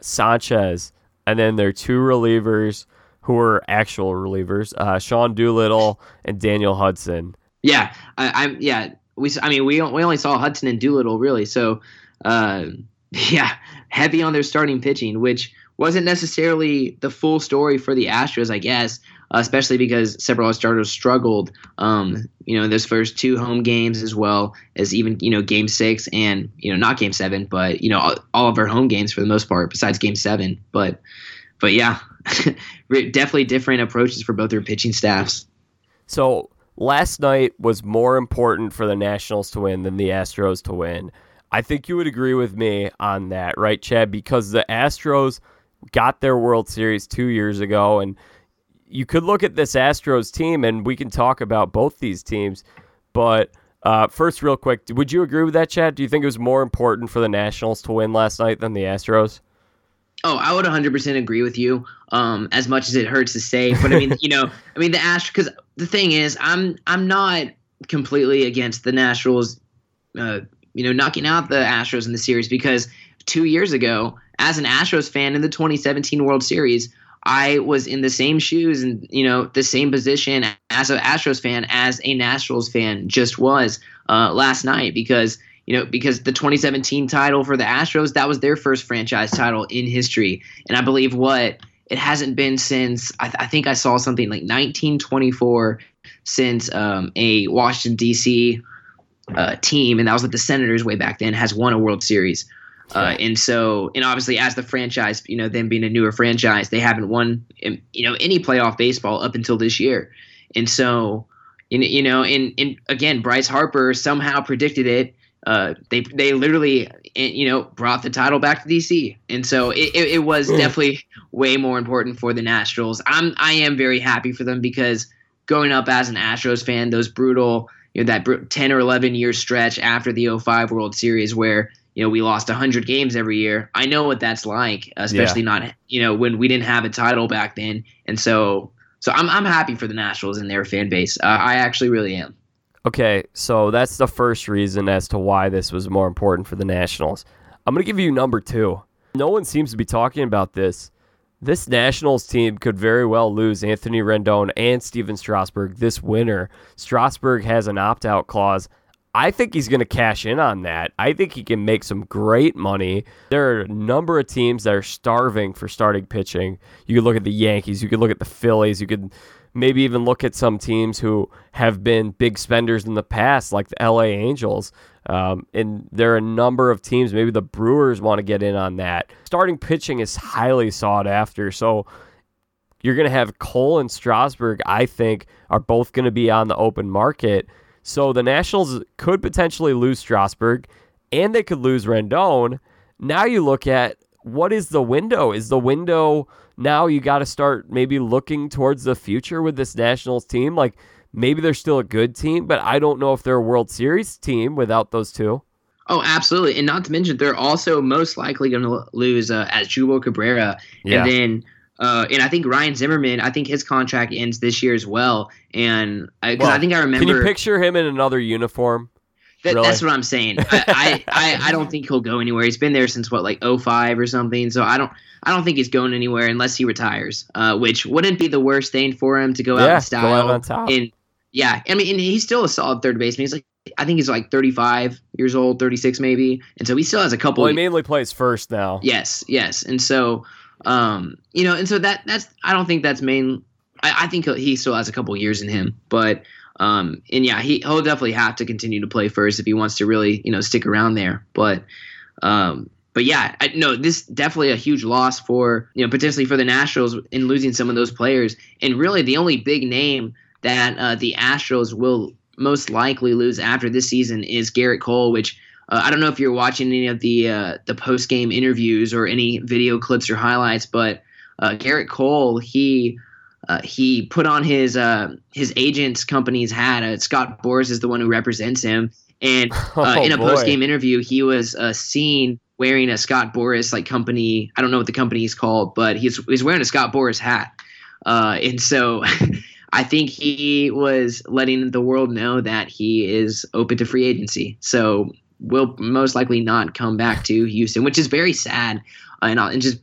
Sanchez, and then their two relievers who were actual relievers, uh, Sean Doolittle and Daniel Hudson. Yeah, I, am Yeah, we. I mean, we we only saw Hudson and Doolittle really. So, uh, yeah, heavy on their starting pitching, which wasn't necessarily the full story for the Astros, I guess, especially because several of our starters struggled. Um, you know, those first two home games as well as even you know Game Six and you know not Game Seven, but you know all, all of our home games for the most part, besides Game Seven. But but yeah, definitely different approaches for both their pitching staffs. So last night was more important for the Nationals to win than the Astros to win. I think you would agree with me on that, right, Chad? Because the Astros got their World Series two years ago, and you could look at this Astros team, and we can talk about both these teams. But uh, first, real quick, would you agree with that, Chad? Do you think it was more important for the Nationals to win last night than the Astros? Oh, I would 100% agree with you. Um, as much as it hurts to say, but I mean, you know, I mean the Astros. Because the thing is, I'm I'm not completely against the Nationals. Uh, you know, knocking out the Astros in the series because two years ago, as an Astros fan in the 2017 World Series, I was in the same shoes and you know the same position as an Astros fan as a Nationals fan just was uh, last night because you know, because the 2017 title for the Astros, that was their first franchise title in history. And I believe what it hasn't been since, I, th- I think I saw something like 1924 since um, a Washington, D.C. Uh, team, and that was like the Senators way back then, has won a World Series. Uh, and so, and obviously, as the franchise, you know, them being a newer franchise, they haven't won, um, you know, any playoff baseball up until this year. And so, you know, and, and again, Bryce Harper somehow predicted it uh, they they literally eh, you know brought the title back to DC, and so it, it, it was mm. definitely way more important for the Nationals. I'm I am very happy for them because growing up as an Astros fan, those brutal you know that 10 or 11 year stretch after the 05 World Series where you know we lost 100 games every year. I know what that's like, especially yeah. not you know when we didn't have a title back then, and so so I'm I'm happy for the Nationals and their fan base. Uh, I actually really am. Okay, so that's the first reason as to why this was more important for the Nationals. I'm going to give you number two. No one seems to be talking about this. This Nationals team could very well lose Anthony Rendon and Stephen Strasburg this winter. Strasburg has an opt out clause. I think he's going to cash in on that. I think he can make some great money. There are a number of teams that are starving for starting pitching. You could look at the Yankees, you could look at the Phillies, you could maybe even look at some teams who have been big spenders in the past, like the LA Angels. Um, and there are a number of teams, maybe the Brewers want to get in on that. Starting pitching is highly sought after. So you're going to have Cole and Strasburg, I think, are both going to be on the open market. So the Nationals could potentially lose Strasburg and they could lose Rendon. Now you look at what is the window? Is the window now you got to start maybe looking towards the future with this Nationals team? Like maybe they're still a good team, but I don't know if they're a World Series team without those two. Oh, absolutely. And not to mention, they're also most likely going to lose uh, Asdrubal Cabrera. Yeah. And then, uh, and I think Ryan Zimmerman, I think his contract ends this year as well. And because well, I think I remember. Can you picture him in another uniform? That, really? That's what I'm saying. I, I, I, don't think he'll go anywhere. He's been there since what, like 05 or something. So I don't I don't think he's going anywhere unless he retires, uh, which wouldn't be the worst thing for him to go yeah, out in style. Go out on top. And yeah, I mean, he's still a solid third baseman. He's like I think he's like 35 years old, 36 maybe, and so he still has a couple. Well, he mainly plays first now. Yes, yes, and so um, you know, and so that that's I don't think that's main. I, I think he still has a couple years in him, but um, and yeah, he he'll definitely have to continue to play first if he wants to really you know stick around there. But um, but yeah, I, no, this definitely a huge loss for you know potentially for the Nationals in losing some of those players. And really, the only big name that uh, the Astros will most likely lose after this season is Gerrit Cole, which. Uh, I don't know if you're watching any of the uh, the post game interviews or any video clips or highlights, but uh, Gerrit Cole he uh, he put on his uh, his agent's company's hat. Uh, Scott Boras is the one who represents him, and uh, oh, in a post game interview, he was uh, seen wearing a Scott Boras like company. I don't know what the company is called, but he's he's wearing a Scott Boras hat. Uh, and so I think he was letting the world know that he is open to free agency. So will most likely not come back to Houston, which is very sad. Uh, and, and just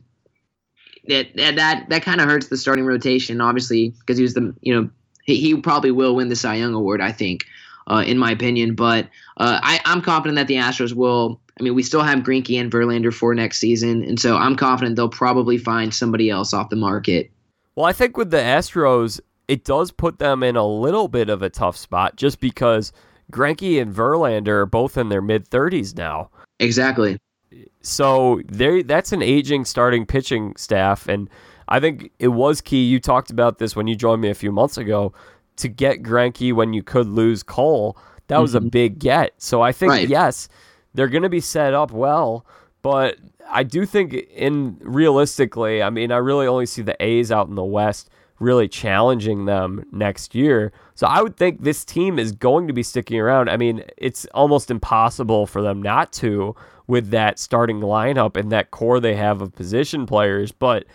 that that that kind of hurts the starting rotation, obviously, because he was the you know he, he probably will win the Cy Young award, I think, uh, in my opinion. But uh, I, I'm confident that the Astros will. I mean, we still have Greinke and Verlander for next season, and so I'm confident they'll probably find somebody else off the market. Well, I think with the Astros, it does put them in a little bit of a tough spot, just because Greinke and Verlander are both in their mid 30s now. Exactly. So there, that's an aging starting pitching staff, and I think it was key. You talked about this when you joined me a few months ago to get Greinke when you could lose Cole. That was mm-hmm. a big get. So I think right. yes, they're going to be set up well, but I do think in realistically, I mean, I really only see the A's out in the West really challenging them next year. So I would think this team is going to be sticking around. I mean, it's almost impossible for them not to with that starting lineup and that core they have of position players, but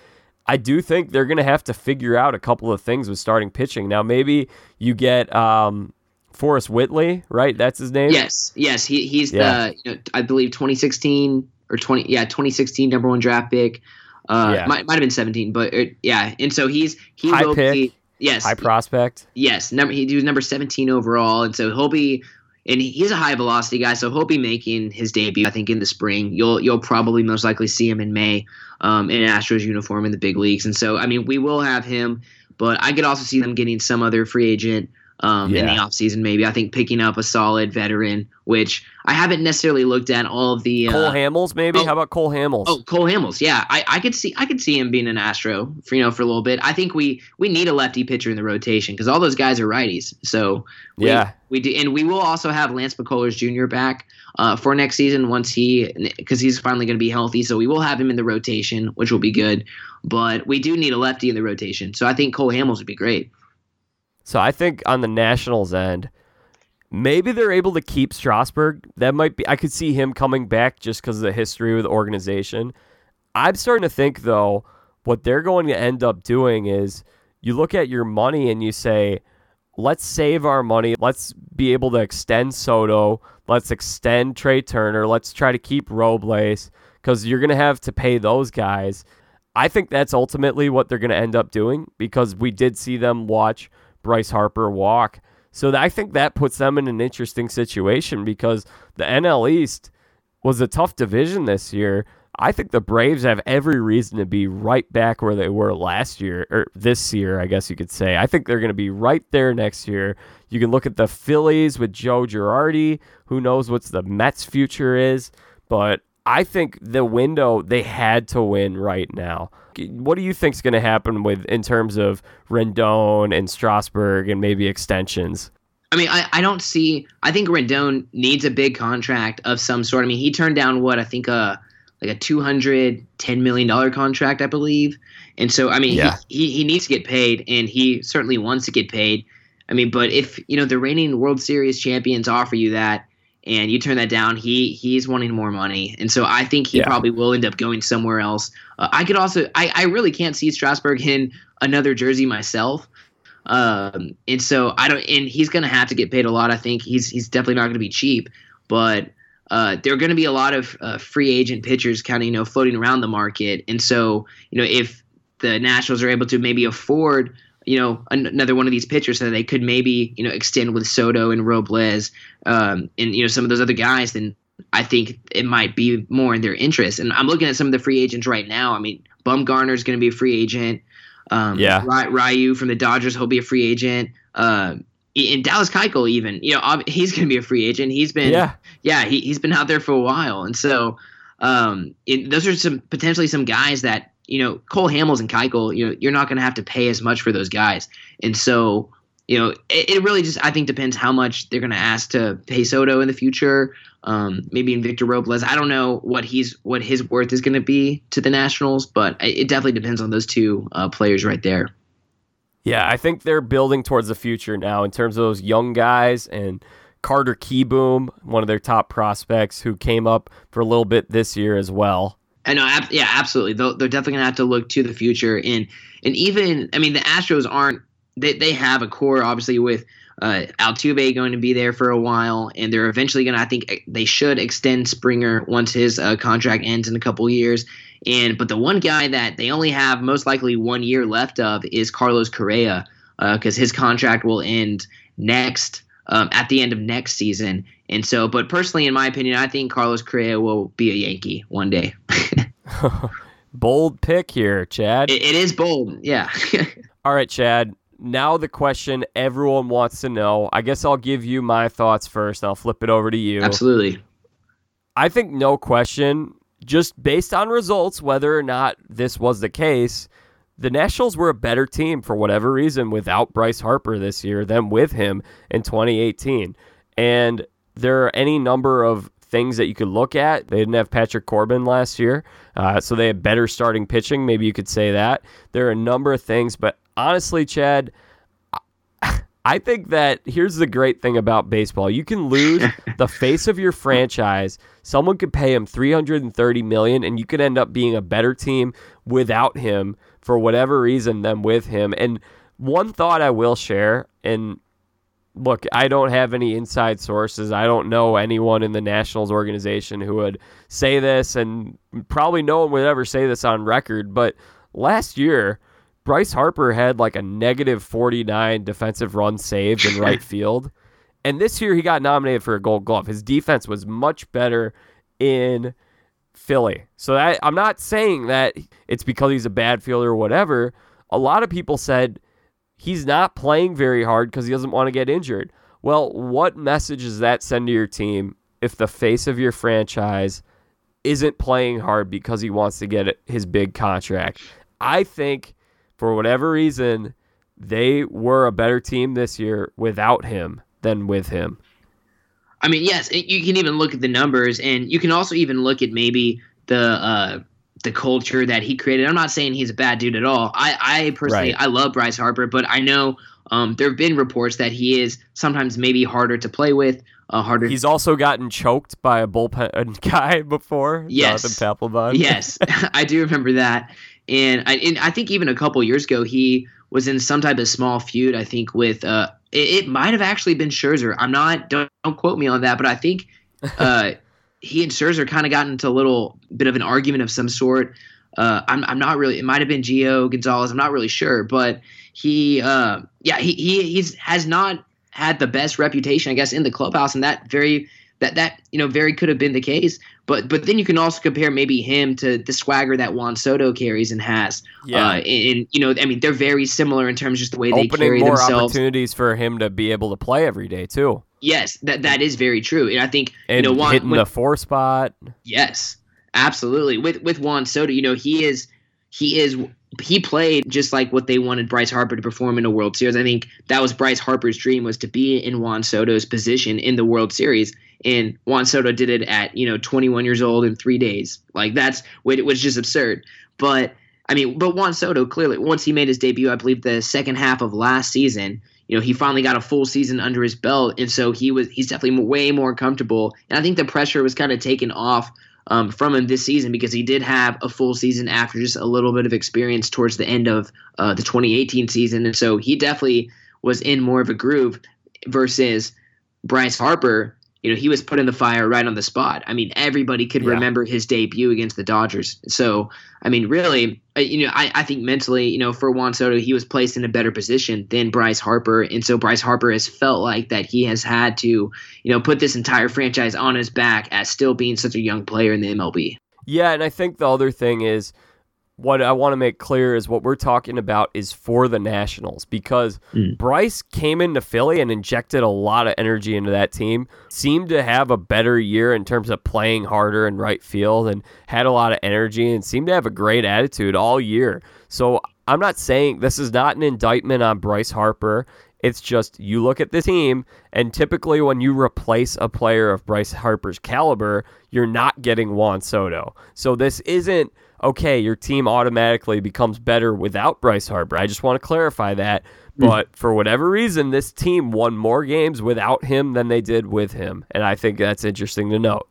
I do think they're going to have to figure out a couple of things with starting pitching. Now, maybe you get um, Forrest Whitley, right? That's his name. Yes, yes. He, he's yeah. the you know, I believe 2016 or 20 yeah 2016 number one draft pick. Uh, yeah. might might have been 17, but uh, yeah. And so he's he high will pick, be yes high prospect. Yes, number he, he was number 17 overall, and so he'll be and he's a high velocity guy, so he'll be making his debut. I think in the spring. You'll you'll probably most likely see him in May um, in an Astros uniform in the big leagues. And so I mean we will have him, but I could also see them getting some other free agent um, yeah. in the offseason, maybe. I think picking up a solid veteran, which I haven't necessarily looked at all of the uh, Cole Hamels, maybe. Oh, How about Cole Hamels? Oh, Cole Hamels, yeah. I, I could see I could see him being an Astro for you know for a little bit. I think we we need a lefty pitcher in the rotation because all those guys are righties. So we, yeah, we do, and we will also have Lance McCullers Jr. back uh, for next season once he because he's finally going to be healthy. So we will have him in the rotation, which will be good. But we do need a lefty in the rotation. So I think Cole Hamels would be great. So I think on the Nationals end, maybe they're able to keep Strasburg. That might be. I could see him coming back just because of the history with the organization. I'm starting to think though, what they're going to end up doing is you look at your money and you say, let's save our money. Let's be able to extend Soto. Let's extend Trea Turner. Let's try to keep Robles because you're going to have to pay those guys. I think that's ultimately what they're going to end up doing because we did see them watch Bryce Harper walk. So I think that puts them in an interesting situation because the NL East was a tough division this year. I think the Braves have every reason to be right back where they were last year, or this year, I guess you could say. I think they're going to be right there next year. You can look at the Phillies with Joe Girardi. Who knows what the Mets' future is? But I think the window they had to win right now what do you think is going to happen with in terms of Rendon and Strasburg and maybe extensions? I mean, I, I don't see. I think Rendon needs a big contract of some sort. I mean, he turned down what I think a uh, like a two hundred ten million dollar contract, I believe. And so, I mean, yeah. he, he he needs to get paid, and he certainly wants to get paid. I mean, but if you know the reigning World Series champions offer you that, and you turn that down, he he's wanting more money, and so I think he yeah. probably will end up going somewhere else. Uh, I could also, I, I really can't see Strasburg in another jersey myself, um, and so I don't, and he's gonna have to get paid a lot. I think he's he's definitely not gonna be cheap, but uh, there are going to be a lot of uh, free agent pitchers kind of you know floating around the market, and so you know if the Nationals are able to maybe afford you know another one of these pitchers so they could maybe you know extend with Soto and Robles um, and you know some of those other guys, then I think it might be more in their interest. And I'm looking at some of the free agents right now. I mean, Bumgarner is going to be a free agent. Um, yeah, Ryu from the Dodgers, he'll be a free agent. Uh, in Dallas Keuchel, even you know he's going to be a free agent. He's been yeah yeah he he's been out there for a while, and so um, it, those are some potentially some guys that you know, Cole Hamels and Keuchel, you know, you're not going to have to pay as much for those guys. And so, you know, it, it really just, I think, depends how much they're going to ask to pay Soto in the future. Um, maybe in Victor Robles. I don't know what he's what his worth is going to be to the Nationals, but it definitely depends on those two uh, players right there. Yeah, I think they're building towards the future now in terms of those young guys and Carter Kieboom, one of their top prospects who came up for a little bit this year as well. I know, ab- yeah, absolutely. They'll, they're definitely gonna have to look to the future, and and even I mean, the Astros aren't they they have a core obviously with uh, Altuve going to be there for a while, and they're eventually going to. I think they should extend Springer once his uh, contract ends in a couple years. And but the one guy that they only have most likely one year left of is Carlos Correa, because uh, his contract will end next um, at the end of next season. And so, but personally, in my opinion, I think Carlos Correa will be a Yankee one day. bold pick here, Chad. it, it is bold, yeah. All right, Chad now the question everyone wants to know. I guess I'll give you my thoughts first. I'll flip it over to you. Absolutely. I think no question, just based on results, whether or not this was the case, the Nationals were a better team for whatever reason without Bryce Harper this year than with him in 2018. And there are any number of things that you could look at. They didn't have Patrick Corbin last year, uh, so they had better starting pitching. Maybe you could say that. There are a number of things, but honestly, Chad, I think that here's the great thing about baseball. You can lose the face of your franchise. Someone could pay him 330 million and you could end up being a better team without him for whatever reason than with him. And one thought I will share and look, I don't have any inside sources. I don't know anyone in the Nationals organization who would say this and probably no one would ever say this on record, but last year Bryce Harper had like a negative 49 defensive run saved in right field. And this year he got nominated for a gold glove. His defense was much better in Philly. So that, I'm not saying that it's because he's a bad fielder or whatever. A lot of people said he's not playing very hard because he doesn't want to get injured. Well, what message does that send to your team if the face of your franchise isn't playing hard because he wants to get his big contract? I think for whatever reason, they were a better team this year without him than with him. I mean, yes, you can even look at the numbers, and you can also even look at maybe the uh, the culture that he created. I'm not saying he's a bad dude at all. I, I personally, right. I love Bryce Harper, but I know um, there have been reports that he is sometimes maybe harder to play with. Uh, harder. He's also gotten choked by a bullpen guy before. Yes, Jonathan Papelbon. yes, I do remember that. And I, and I think even a couple years ago, he was in some type of small feud. I think with uh, it, it might have actually been Scherzer. I'm not don't, don't quote me on that, but I think uh, he and Scherzer kind of got into a little bit of an argument of some sort. Uh, I'm I'm not really. It might have been Gio Gonzalez. I'm not really sure, but he uh, yeah he he he's has not had the best reputation, I guess, in the clubhouse, and that very that that you know very could have been the case. But but then you can also compare maybe him to the swagger that Juan Soto carries and has. Yeah, uh, and, you know I mean they're very similar in terms of just the way Opening they carry more themselves. opportunities for him to be able to play every day too. Yes, that that is very true, and I think and you know Juan, hitting with, the four spot. Yes, absolutely. With with Juan Soto, you know he is he is he played just like what they wanted Bryce Harper to perform in a World Series. I think that was Bryce Harper's dream was to be in Juan Soto's position in the World Series. And Juan Soto did it at, you know, 21 years old in three days. Like that's it was just absurd. But I mean, but Juan Soto clearly once he made his debut, I believe the second half of last season, you know, he finally got a full season under his belt, and so he was he's definitely way more comfortable. And I think the pressure was kind of taken off um, from him this season because he did have a full season after just a little bit of experience towards the end of uh, the 2018 season. And so he definitely was in more of a groove versus Bryce Harper. You know, he was put in the fire right on the spot. I mean, everybody could yeah. remember his debut against the Dodgers. So, I mean, really, uh, you know, I, I think mentally, you know, for Juan Soto, he was placed in a better position than Bryce Harper. And so Bryce Harper has felt like that he has had to, you know, put this entire franchise on his back as still being such a young player in the MLB. Yeah. And I think the other thing is, what I want to make clear is what we're talking about is for the Nationals because mm. Bryce came into Philly and injected a lot of energy into that team. Seemed to have a better year in terms of playing harder in right field and had a lot of energy and seemed to have a great attitude all year. So I'm not saying this is not an indictment on Bryce Harper. It's just you look at the team, and typically when you replace a player of Bryce Harper's caliber, you're not getting Juan Soto. So this isn't okay, your team automatically becomes better without Bryce Harper. I just want to clarify that. Hmm. But for whatever reason, this team won more games without him than they did with him. And I think that's interesting to note.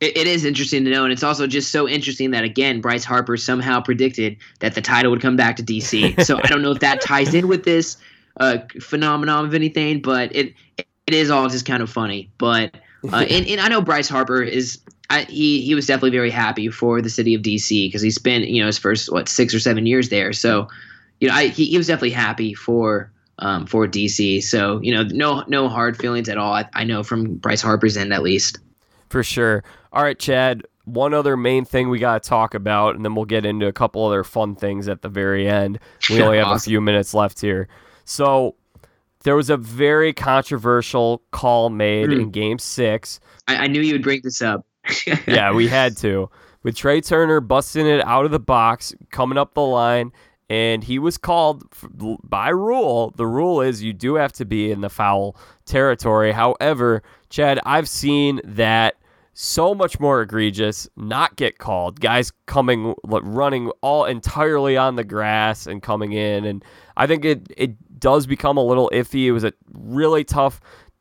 it, it is interesting to know, and it's also just so interesting that again, Bryce Harper somehow predicted that the title would come back to DC. so I don't know if that ties in with this uh, phenomenon of anything, but it it is all just kind of funny. But uh, and, and I know Bryce Harper is I, he he was definitely very happy for the city of DC because he spent you know his first what six or seven years there. So you know I, he, he was definitely happy for um, for DC. So you know no no hard feelings at all. I, I know from Bryce Harper's end at least. For sure. All right, Chad. One other main thing we got to talk about, and then we'll get into a couple other fun things at the very end. We only have awesome. a few minutes left here. So there was a very controversial call made mm. in Game Six. I, I knew you would bring this up. yeah, we had to. With Trea Turner busting it out of the box, coming up the line, and he was called by rule. The rule is you do have to be in the foul territory. However, Chad, I've seen that so much more egregious not get called. Guys coming running all entirely on the grass and coming in and I think it it does become a little iffy. It was a really tough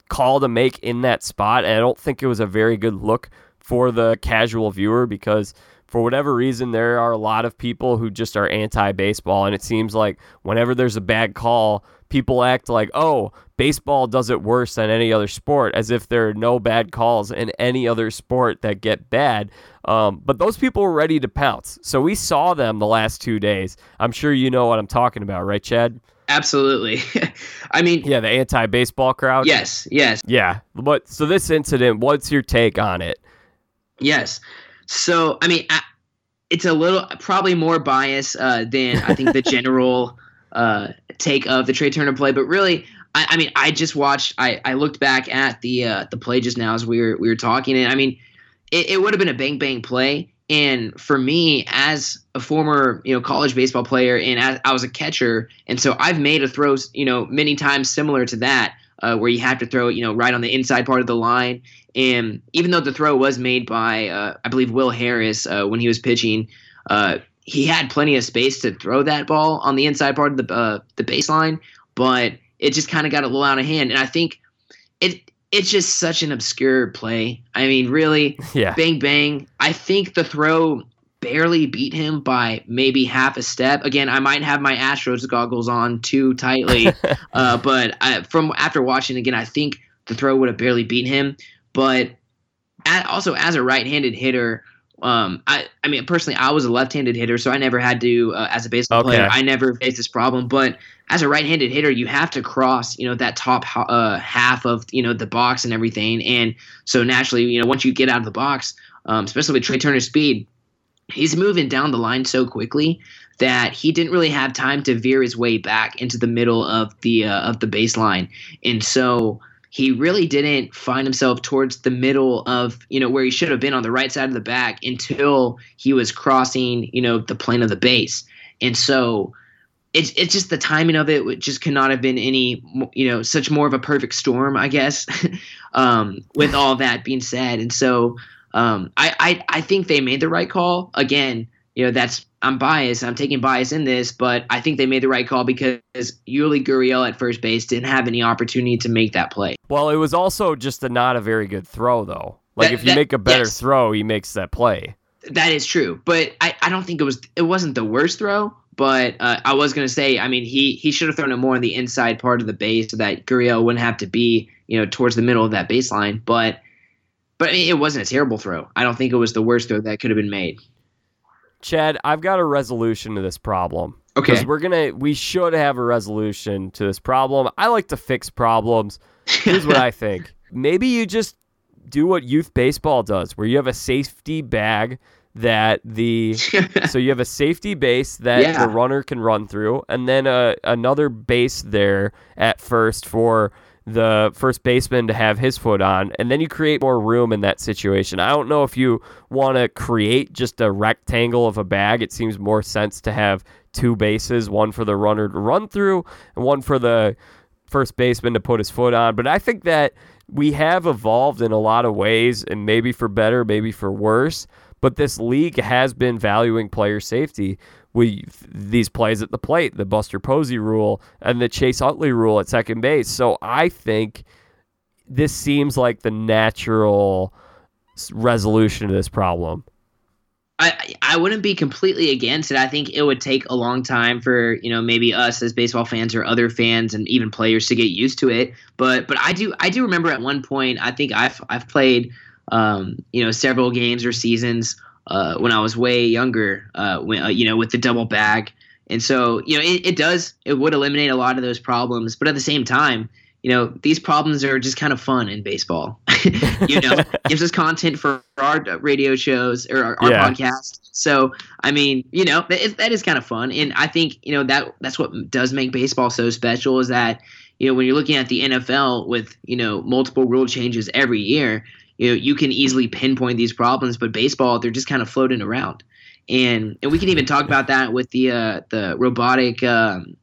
call to make in that spot and I don't think it was a very good look for the casual viewer because for whatever reason, there are a lot of people who just are anti baseball. And it seems like whenever there's a bad call, people act like, oh, baseball does it worse than any other sport, as if there are no bad calls in any other sport that get bad. Um, but those people were ready to pounce. So we saw them the last two days. I'm sure you know what I'm talking about, right, Chad? Absolutely. I mean, yeah, the anti baseball crowd. Yes, yes. Yeah. But so this incident, what's your take on it? Yes. So, I mean, it's a little probably more bias uh, than I think the general uh, take of the Trea Turner play, but really, I, I, mean, I just watched. I, I looked back at the uh, the play just now as we were we were talking, and I mean, it, it would have been a bang bang play. And for me, as a former you know college baseball player, and as, I was a catcher, and so I've made a throw you know many times similar to that. Uh, where you have to throw it, you know, right on the inside part of the line, and even though the throw was made by, uh, I believe, Will Harris uh, when he was pitching, uh, he had plenty of space to throw that ball on the inside part of the uh, the baseline, but it just kind of got a little out of hand. And I think it it's just such an obscure play. I mean, really, yeah. bang bang. I think the throw barely beat him by maybe half a step. Again, I might have my Astros goggles on too tightly, uh, but I, from after watching again, I think the throw would have barely beaten him. But at, also as a right-handed hitter, um, I, I mean, personally, I was a left-handed hitter, so I never had to, uh, as a baseball okay. player, I never faced this problem. But as a right-handed hitter, you have to cross, you know, that top uh, half of, you know, the box and everything. And so naturally, you know, once you get out of the box, um, especially with Trea Turner's speed, he's moving down the line so quickly that he didn't really have time to veer his way back into the middle of the uh, of the baseline, and so he really didn't find himself towards the middle of you know where he should have been on the right side of the back until he was crossing you know the plane of the base. And so it's it's just the timing of it just could not have been any you know such more of a perfect storm i guess um, with all that being said. And so um, I, I i think they made the right call again you know that's I'm biased. I'm taking bias in this, but I think they made the right call because Yuli Gurriel at first base didn't have any opportunity to make that play. Well, it was also just a not a very good throw, though. Like that, if you that, make a better yes. throw, he makes that play. That is true, but I, I don't think it was it wasn't the worst throw. But uh, I was gonna say, I mean, he he should have thrown it more on the inside part of the base so that Gurriel wouldn't have to be you know towards the middle of that baseline. But but it wasn't a terrible throw. I don't think it was the worst throw that could have been made. Chad, I've got a resolution to this problem. Okay. Because we're gonna, we should have a resolution to this problem. I like to fix problems. Here's what I think. Maybe you just do what youth baseball does, where you have a safety bag that the so you have a safety base that yeah. the runner can run through, and then a, another base there at first for the first baseman to have his foot on, and then you create more room in that situation. I don't know if you want to create just a rectangle of a bag. It seems more sense to have two bases, one for the runner to run through, and one for the first baseman to put his foot on. But I think that we have evolved in a lot of ways, and maybe for better, maybe for worse. But this league has been valuing player safety we these plays at the plate, the Buster Posey rule, and the Chase Utley rule at second base. So I think this seems like the natural resolution to this problem. I I wouldn't be completely against it. I think it would take a long time for you know maybe us as baseball fans or other fans and even players to get used to it. But but I do I do remember at one point I think I've I've played um, you know several games or seasons uh, when I was way younger uh, when uh, you know with the double bag, and so you know it, it does it would eliminate a lot of those problems. But at the same time, you know these problems are just kind of fun in baseball you know gives us content for our radio shows or our, our yeah. podcast so i mean you know that, that is kind of fun and i think you know that that's what does make baseball so special is that you know when you're looking at the nfl with you know multiple rule changes every year you know you can easily pinpoint these problems but baseball they're just kind of floating around. And and we can even talk about that with the uh the robotic um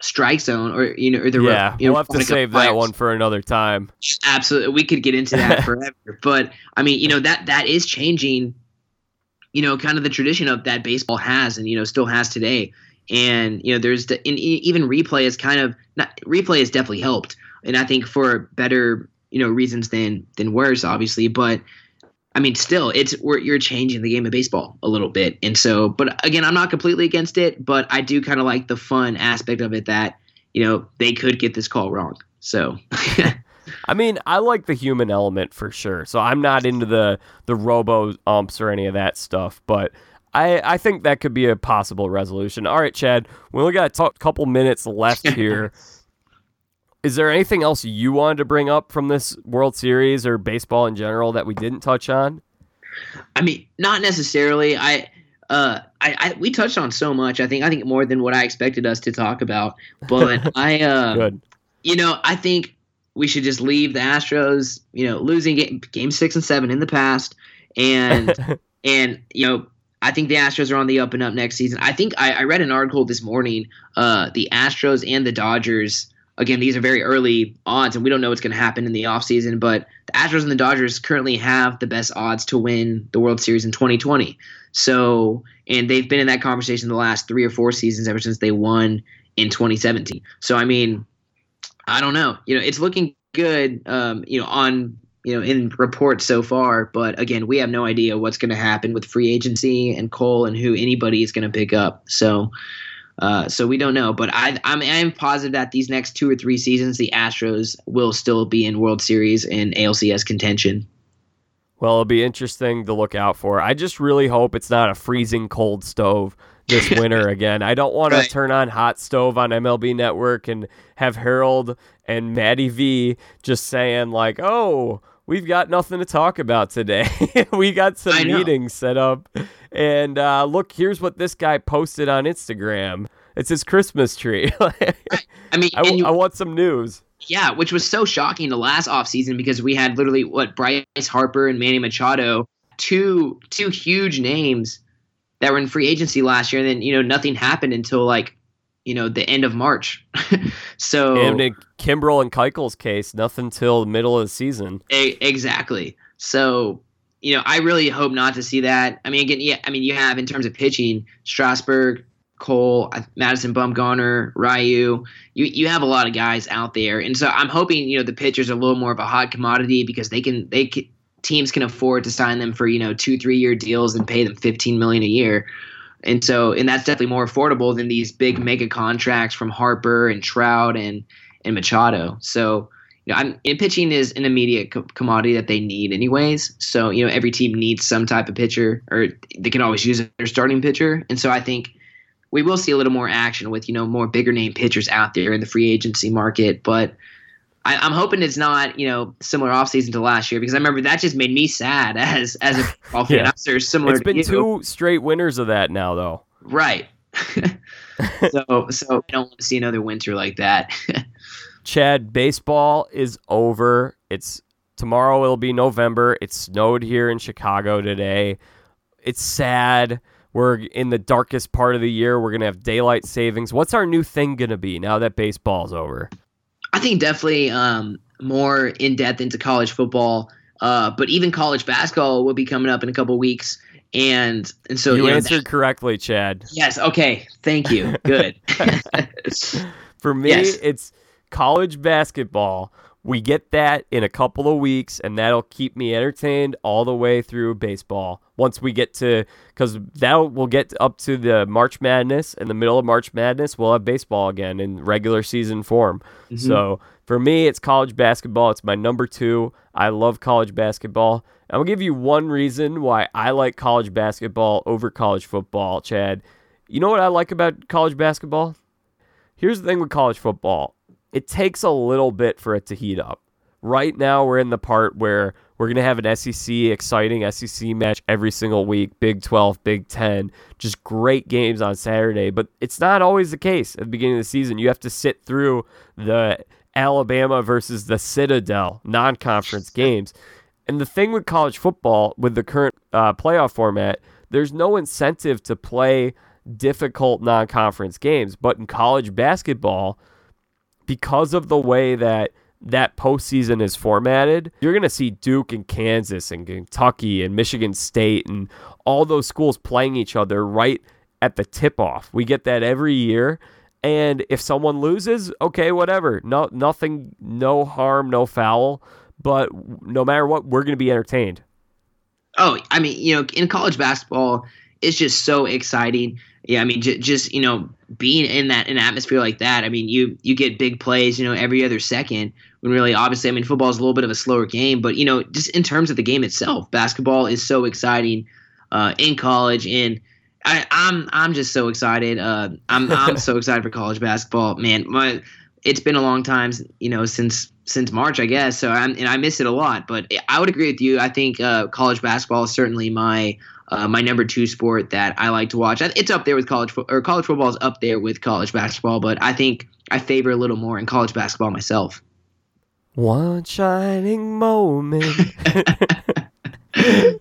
strike zone or you know or the yeah you know, we'll have to save that one for another time. Absolutely we could get into that forever but i mean you know that that is changing you know kind of the tradition of that baseball has and you know still has today. And you know there's the and even replay is kind of not replay has definitely helped. And i think for better you know reasons than than worse obviously but I mean, still, it's you're changing the game of baseball a little bit, and so. But again, I'm not completely against it, but I do kind of like the fun aspect of it that you know they could get this call wrong. So. I mean, I like the human element for sure. So I'm not into the the robo umps or any of that stuff, but I I think that could be a possible resolution. All right, Chad, we only got a t- couple minutes left here. Is there anything else you wanted to bring up from this World Series or baseball in general that we didn't touch on? I mean, not necessarily. I, uh, I, I, we touched on so much. I think, I think more than what I expected us to talk about. But I, uh, Good. you know, I think we should just leave the Astros, you know, losing game, game six and seven in the past, and and you know, I think the Astros are on the up and up next season. I think I, I read an article this morning. Uh, the Astros and the Dodgers again, these are very early odds, and we don't know what's going to happen in the offseason. But the Astros and the Dodgers currently have the best odds to win the World Series in 2020. So, and they've been in that conversation the last three or four seasons ever since they won in 2017. So, I mean, I don't know. You know, it's looking good. Um, you know, on you know in reports so far, but again, we have no idea what's going to happen with free agency and Cole and who anybody is going to pick up. So. Uh, so we don't know, but I, I'm, I'm positive that these next two or three seasons, the Astros will still be in World Series and ALCS contention. Well, it'll be interesting to look out for. I just really hope it's not a freezing cold stove this winter again. I don't want right. to turn on hot stove on MLB Network and have Harold and Matty V just saying like, "Oh, we've got nothing to talk about today. we got some meetings set up. And uh, look, here's what this guy posted on Instagram. It's his Christmas tree. I, I, mean, I, you, I, want some news. Yeah, which was so shocking the last offseason because we had literally what Bryce Harper and Manny Machado, two two huge names that were in free agency last year, and then you know nothing happened until like you know the end of March. so and in Kimbrel and Keuchel's case, nothing till the middle of the season. A- exactly. So you know, I really hope not to see that. I mean, again, yeah, I mean, you have in terms of pitching, Strasburg, Cole, Madison Bumgarner, Ryu. You you have a lot of guys out there, and so I'm hoping you know the pitchers are a little more of a hot commodity because they can they can, teams can afford to sign them for you know two three year deals and pay them 15 million a year. And so, and that's definitely more affordable than these big mega contracts from Harper and Trout and and Machado. So, you know, I'm and pitching is an immediate co- commodity that they need anyways. So, you know, every team needs some type of pitcher, or they can always use their starting pitcher. And so, I think we will see a little more action with you know more bigger name pitchers out there in the free agency market, but I, am hoping it's not you know similar offseason to last year because I remember that just made me sad as as a ball fan. yeah. Similar, it's been two straight winners of that now though. Right. so so I don't want to see another winter like that. Chad, baseball is over. It's tomorrow. It'll be November. It snowed here in Chicago today. It's sad. We're in the darkest part of the year. We're gonna have daylight savings. What's our new thing gonna be now that baseball's over? I think definitely um, more in depth into college football, uh, but even college basketball will be coming up in a couple weeks. And and so you, you answered know, correctly, Chad. Yes. Okay. Thank you. Good. For me, yes. it's college basketball we get that in a couple of weeks, and that'll keep me entertained all the way through baseball. Once we get to, because that will get up to the March Madness. In the middle of March Madness, we'll have baseball again in regular season form. Mm-hmm. So for me, it's college basketball. It's my number two. I love college basketball. I'm gonna give you one reason why I like college basketball over college football, Chad. You know what I like about college basketball? Here's the thing with college football it takes a little bit for it to heat up. Right now, we're in the part where we're going to have an SEC, exciting SEC match every single week, Big 12, Big 10, just great games on Saturday. But it's not always the case at the beginning of the season. You have to sit through the Alabama versus the Citadel non conference games. And the thing with college football, with the current uh, playoff format, there's no incentive to play difficult non conference games. But in college basketball, because of the way that that postseason is formatted, you're going to see Duke and Kansas and Kentucky and Michigan State and all those schools playing each other right at the tip off. We get that every year. And if someone loses, okay, whatever. No, nothing, no harm, no foul. But no matter what, we're going to be entertained. Oh, I mean, you know, in college basketball, it's just so exciting yeah, I mean, j- just you know, being in that an atmosphere like that. I mean, you you get big plays, you know, every other second. When really, obviously, I mean, football is a little bit of a slower game, but you know, just in terms of the game itself, basketball is so exciting uh, in college. And I, I'm I'm just so excited. Uh, I'm I'm so excited for college basketball, man. My it's been a long time, you know, since since March, I guess. So I'm and I miss it a lot. But I would agree with you. I think uh, college basketball is certainly my uh, my number two sport that I like to watch. It's up there with college fo- or college football is up there with college basketball, but I think I favor a little more in college basketball myself. One shining moment.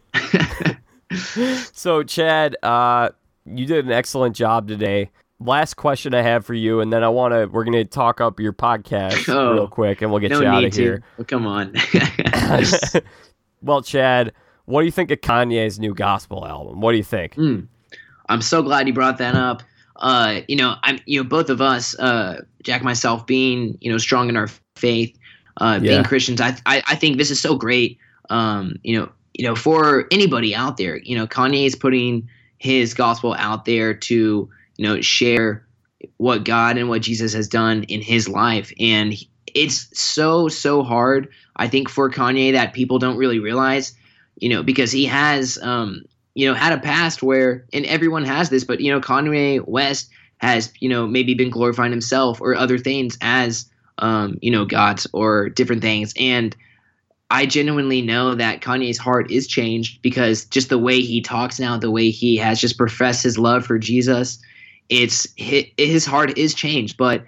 so, Chad, uh, you did an excellent job today. Last question I have for you, and then I want to. We're going to talk up your podcast oh, real quick, and we'll get no you out of here. Well, come on. well, Chad, what do you think of Kanye's new gospel album? What do you think? Mm. I'm so glad you brought that up. Uh, you know, I'm you know both of us, uh, Jack, myself, being you know strong in our faith, uh, yeah. being Christians. I, I I think this is so great. Um, you know, you know, for anybody out there, you know, Kanye is putting his gospel out there to you know share what God and what Jesus has done in his life, and it's so so hard. I think for Kanye that people don't really realize you know, because he has, um, you know, had a past where, and everyone has this, but you know, Kanye West has, you know, maybe been glorifying himself or other things as, um, you know, gods or different things, and I genuinely know that Kanye's heart is changed because just the way he talks now, the way he has just professed his love for Jesus, it's his heart is changed. But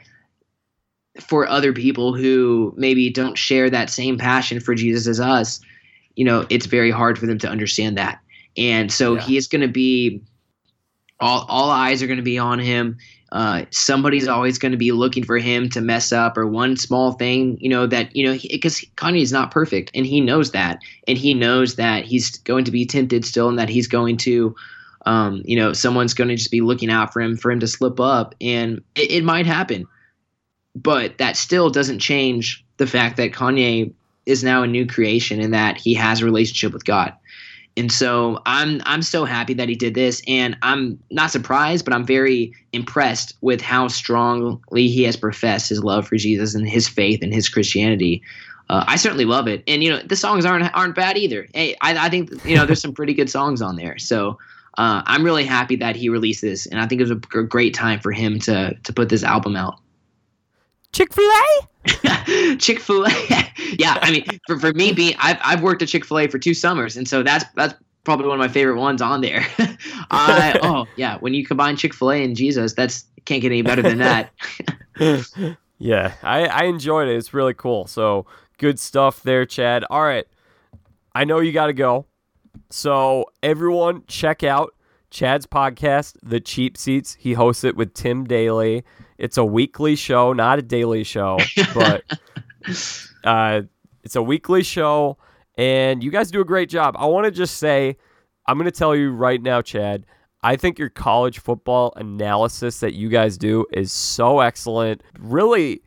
for other people who maybe don't share that same passion for Jesus as us, you know, it's very hard for them to understand that. And so yeah. he is going to be all all eyes are going to be on him. Uh, somebody's always going to be looking for him to mess up or one small thing, you know, that, you know, because Kanye is not perfect and he knows that. And he knows that he's going to be tempted still and that he's going to, um, you know, someone's going to just be looking out for him for him to slip up. And it, it might happen. But that still doesn't change the fact that Kanye is now a new creation in that he has a relationship with God. And so I'm I'm so happy that he did this and I'm not surprised but I'm very impressed with how strongly he has professed his love for Jesus and his faith and his Christianity. Uh, I certainly love it. And you know, the songs aren't aren't bad either. Hey, I, I think you know there's some pretty good songs on there. So uh, I'm really happy that he released this, and I think it was a great time for him to to put this album out. Chick Fil A. Chick Fil A. yeah, I mean, for, for me being, I've I've worked at Chick Fil A for two summers, and so that's that's probably one of my favorite ones on there. I oh yeah, when you combine Chick Fil A and Jesus, that's can't get any better than that. yeah, I I enjoyed it. It's really cool. So good stuff there, Chad. All right, I know you got to go. So everyone, check out Chad's podcast, The Cheap Seats. He hosts it with Tim Daly. It's a weekly show, not a daily show, but uh, it's a weekly show, and you guys do a great job. I want to just say, I'm going to tell you right now, Chad. I think your college football analysis that you guys do is so excellent. Really,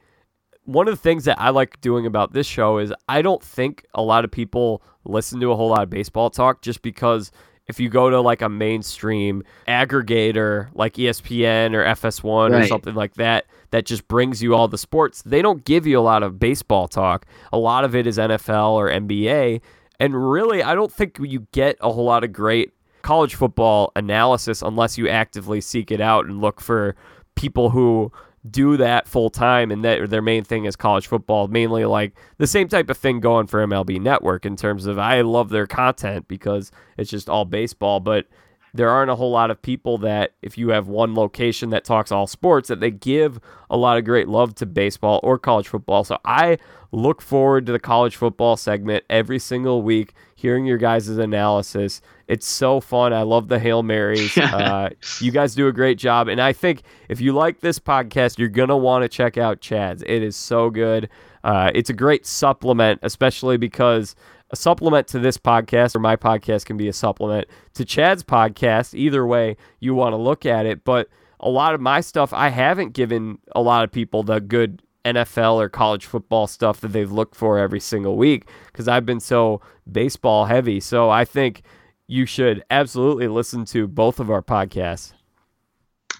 one of the things that I like doing about this show is I don't think a lot of people listen to a whole lot of baseball talk just because if you go to like a mainstream aggregator like ESPN or FS1 right. or something like that that just brings you all the sports, they don't give you a lot of baseball talk. A lot of it is NFL or NBA. And really, I don't think you get a whole lot of great college football analysis unless you actively seek it out and look for people who do that full time and that their main thing is college football mainly like the same type of thing going for MLB network in terms of I love their content because it's just all baseball but there aren't a whole lot of people that if you have one location that talks all sports that they give a lot of great love to baseball or college football. So I look forward to the college football segment every single week hearing your guys' analysis it's so fun. I love the Hail Marys. Uh, you guys do a great job. And I think if you like this podcast, you're going to want to check out Chad's. It is so good. Uh, it's a great supplement, especially because a supplement to this podcast or my podcast can be a supplement to Chad's podcast. Either way, you want to look at it. But a lot of my stuff, I haven't given a lot of people the good NFL or college football stuff that they've looked for every single week because I've been so baseball heavy. So I think you should absolutely listen to both of our podcasts.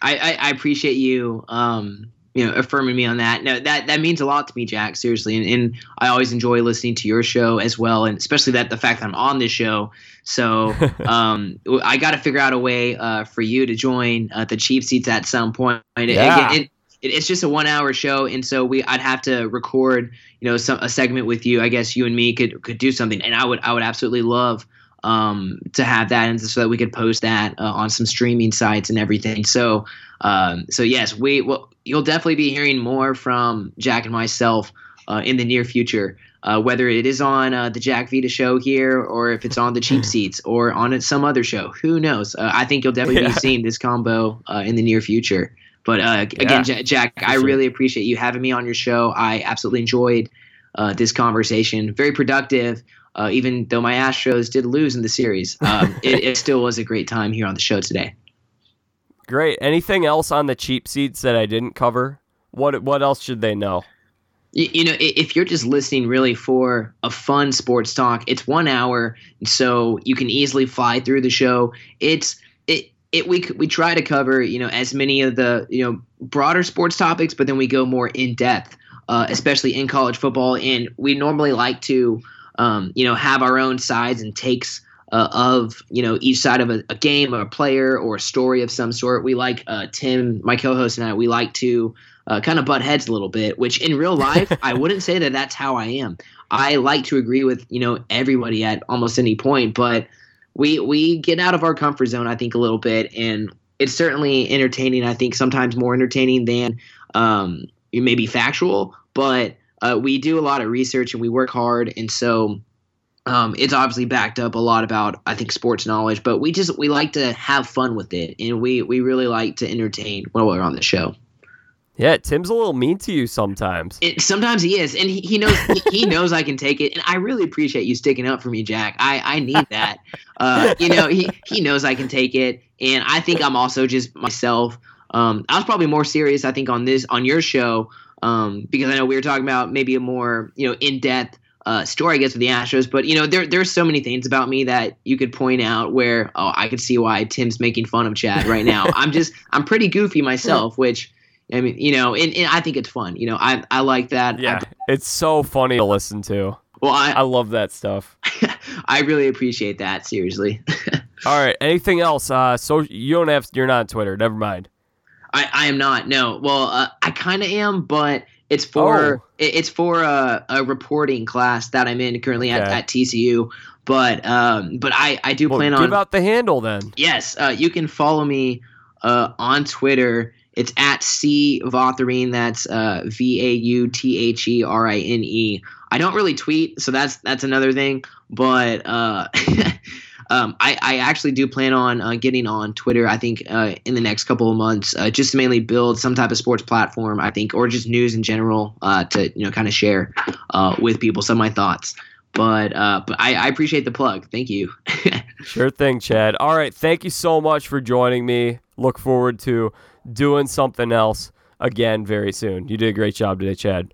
I, I, I appreciate you, um, you know, affirming me on that. No, that that means a lot to me, Jack. Seriously, and, and I always enjoy listening to your show as well, and especially that the fact that I'm on this show. So um, I got to figure out a way uh, for you to join uh, the cheap seats at some point. Yeah. It, it, it's just a one hour show and so we I'd have to record you know some a segment with you I guess you and me could could do something and I would I would absolutely love um, to have that and so that we could post that uh, on some streaming sites and everything. So, um, so yes, we well, you'll definitely be hearing more from Jack and myself uh, in the near future. Uh, whether it is on uh, the Jack Vita show here, or if it's on the cheap seats, or on some other show, who knows? Uh, I think you'll definitely yeah. be seeing this combo uh, in the near future. But again, yeah, J- Jack, I sure. really appreciate you having me on your show. I absolutely enjoyed this conversation. Very productive. Uh, even though my Astros did lose in the series, um, it, it, still was a great time here on the show today. Great. Anything else on the cheap seats that I didn't cover? What What else should they know? You, you know, if you're just listening really for a fun sports talk, it's one hour, so you can easily fly through the show. It's it we we try to cover you know as many of the you know broader sports topics, but then we go more in depth, uh, especially in college football, and we normally like to um, you know, have our own sides and takes uh, of you know each side of a, a, game or a player or a story of some sort. We like uh, Tim, my co-host, and I. We like to uh, kind of butt heads a little bit, which in real life I wouldn't say that that's how I am. I like to agree with you know everybody at almost any point, but we we get out of our comfort zone I think a little bit, and it's certainly entertaining. I think sometimes more entertaining than um, maybe factual, but uh, we do a lot of research and we work hard, and so um, it's obviously backed up a lot about I think sports knowledge. But we just we like to have fun with it, and we we really like to entertain while we're on the show. Yeah, Tim's a little mean to you sometimes. It, sometimes he is, and he, he knows he, he, knows I can take it, and I really appreciate you sticking up for me, Jack. I I need that. Uh, you know, he he knows I can take it, and I think I'm also just myself. Um, I was probably more serious, I think, on this on your show um, because I know we were talking about maybe a more you know in depth uh, story, I guess, with the Astros. But you know, there there's so many things about me that you could point out where oh, I could see why Tim's making fun of Chad right now. I'm just I'm pretty goofy myself, which. I mean, you know, and, and I think it's fun. You know, I I like that. Yeah, I, it's so funny to listen to. Well, I, I love that stuff. I really appreciate that. Seriously. All right. Anything else? Uh, so you don't have. You're not on Twitter. Never mind. I, I am not. No. Well, uh, I kind of am, but it's for oh. it's for a, a, reporting class that I'm in currently at, at TCU. But um, but I I do well, plan give on give out the handle then. Yes, uh, you can follow me uh, on Twitter. It's at C Vautherine. That's uh, V A U T H E R I N E. I don't really tweet, so that's that's another thing. But uh, Um, I, I, actually do plan on uh, getting on Twitter. I think uh, in the next couple of months, uh, just to mainly build some type of sports platform. I think, or just news in general, uh, to you know, kind of share uh, with people some of my thoughts. But uh, but I, I appreciate the plug. Thank you. sure thing, Chad. All right, thank you so much for joining me. Look forward to doing something else again very soon. You did a great job today, Chad.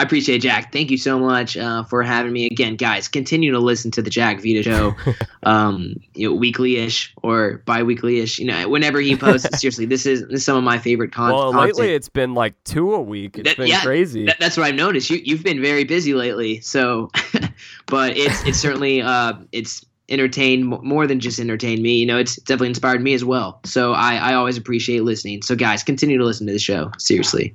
I appreciate it, Jack. Thank you so much uh, for having me again, guys. Continue to listen to the Jack Vita show, um, you know, weekly-ish or bi-weekly-ish. You know, whenever he posts. seriously, this is this is some of my favorite con- well, content. lately it's been like two a week. It's That- been yeah, crazy. That, that's what I've noticed. You you've been very busy lately, so but it's it's certainly uh it's entertained mo- more than just entertain me. You know, it's definitely inspired me as well. So I I always appreciate listening. So guys, continue to listen to the show. Seriously,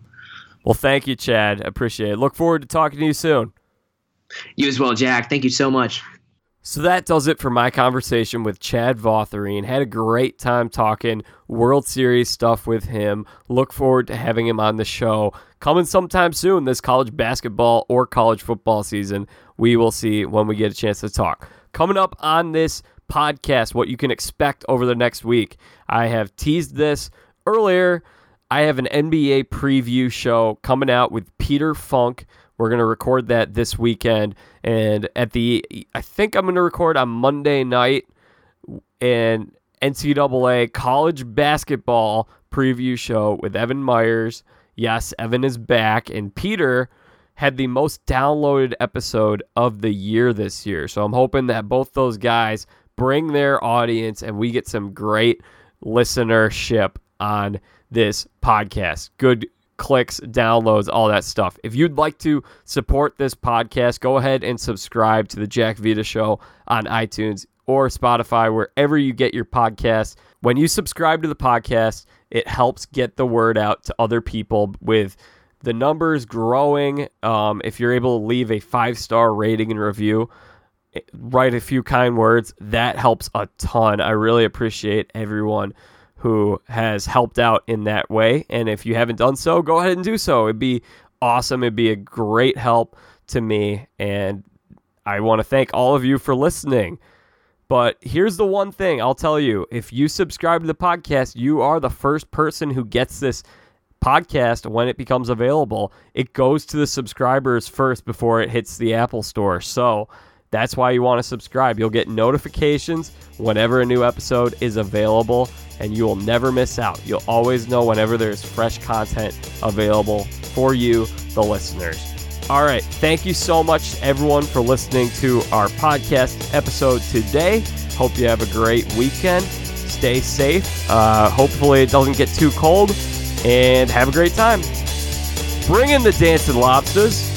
well, thank you, Chad. Appreciate it. Look forward to talking to you soon. you as well, Jack. Thank you so much. So that does it for my conversation with Chad Vautherine. Had a great time talking World Series stuff with him. Look forward to having him on the show. Coming sometime soon, this college basketball or college football season. We will see when we get a chance to talk. Coming up on this podcast, what you can expect over the next week. I have teased this earlier. I have an NBA preview show coming out with Peter Funk. We're going to record that this weekend. And at the, I think I'm going to record on Monday night an NCAA college basketball preview show with Evan Myers. Yes, Evan is back. And Peter had the most downloaded episode of the year this year. So I'm hoping that both those guys bring their audience and we get some great listenership on this podcast. Good clicks, downloads, all that stuff. If you'd like to support this podcast, go ahead and subscribe to the Jack Vita Show on iTunes or Spotify, wherever you get your podcasts. When you subscribe to the podcast, it helps get the word out to other people with the numbers growing. Um, if you're able to leave a five star rating and review, eh, write a few kind words, that helps a ton. I really appreciate everyone who has helped out in that way. And if you haven't done so, go ahead and do so. It'd be awesome. It'd be a great help to me. And I want to thank all of you for listening. But here's the one thing I'll tell you if you subscribe to the podcast, you are the first person who gets this podcast when it becomes available. It goes to the subscribers first before it hits the Apple Store. So that's why you want to subscribe. You'll get notifications whenever a new episode is available, and you will never miss out. You'll always know whenever there's fresh content available for you, the listeners. All right. Thank you so much, everyone, for listening to our podcast episode today. Hope you have a great weekend. Stay safe. Uh, hopefully, it doesn't get too cold, and have a great time. Bring in the dancing lobsters.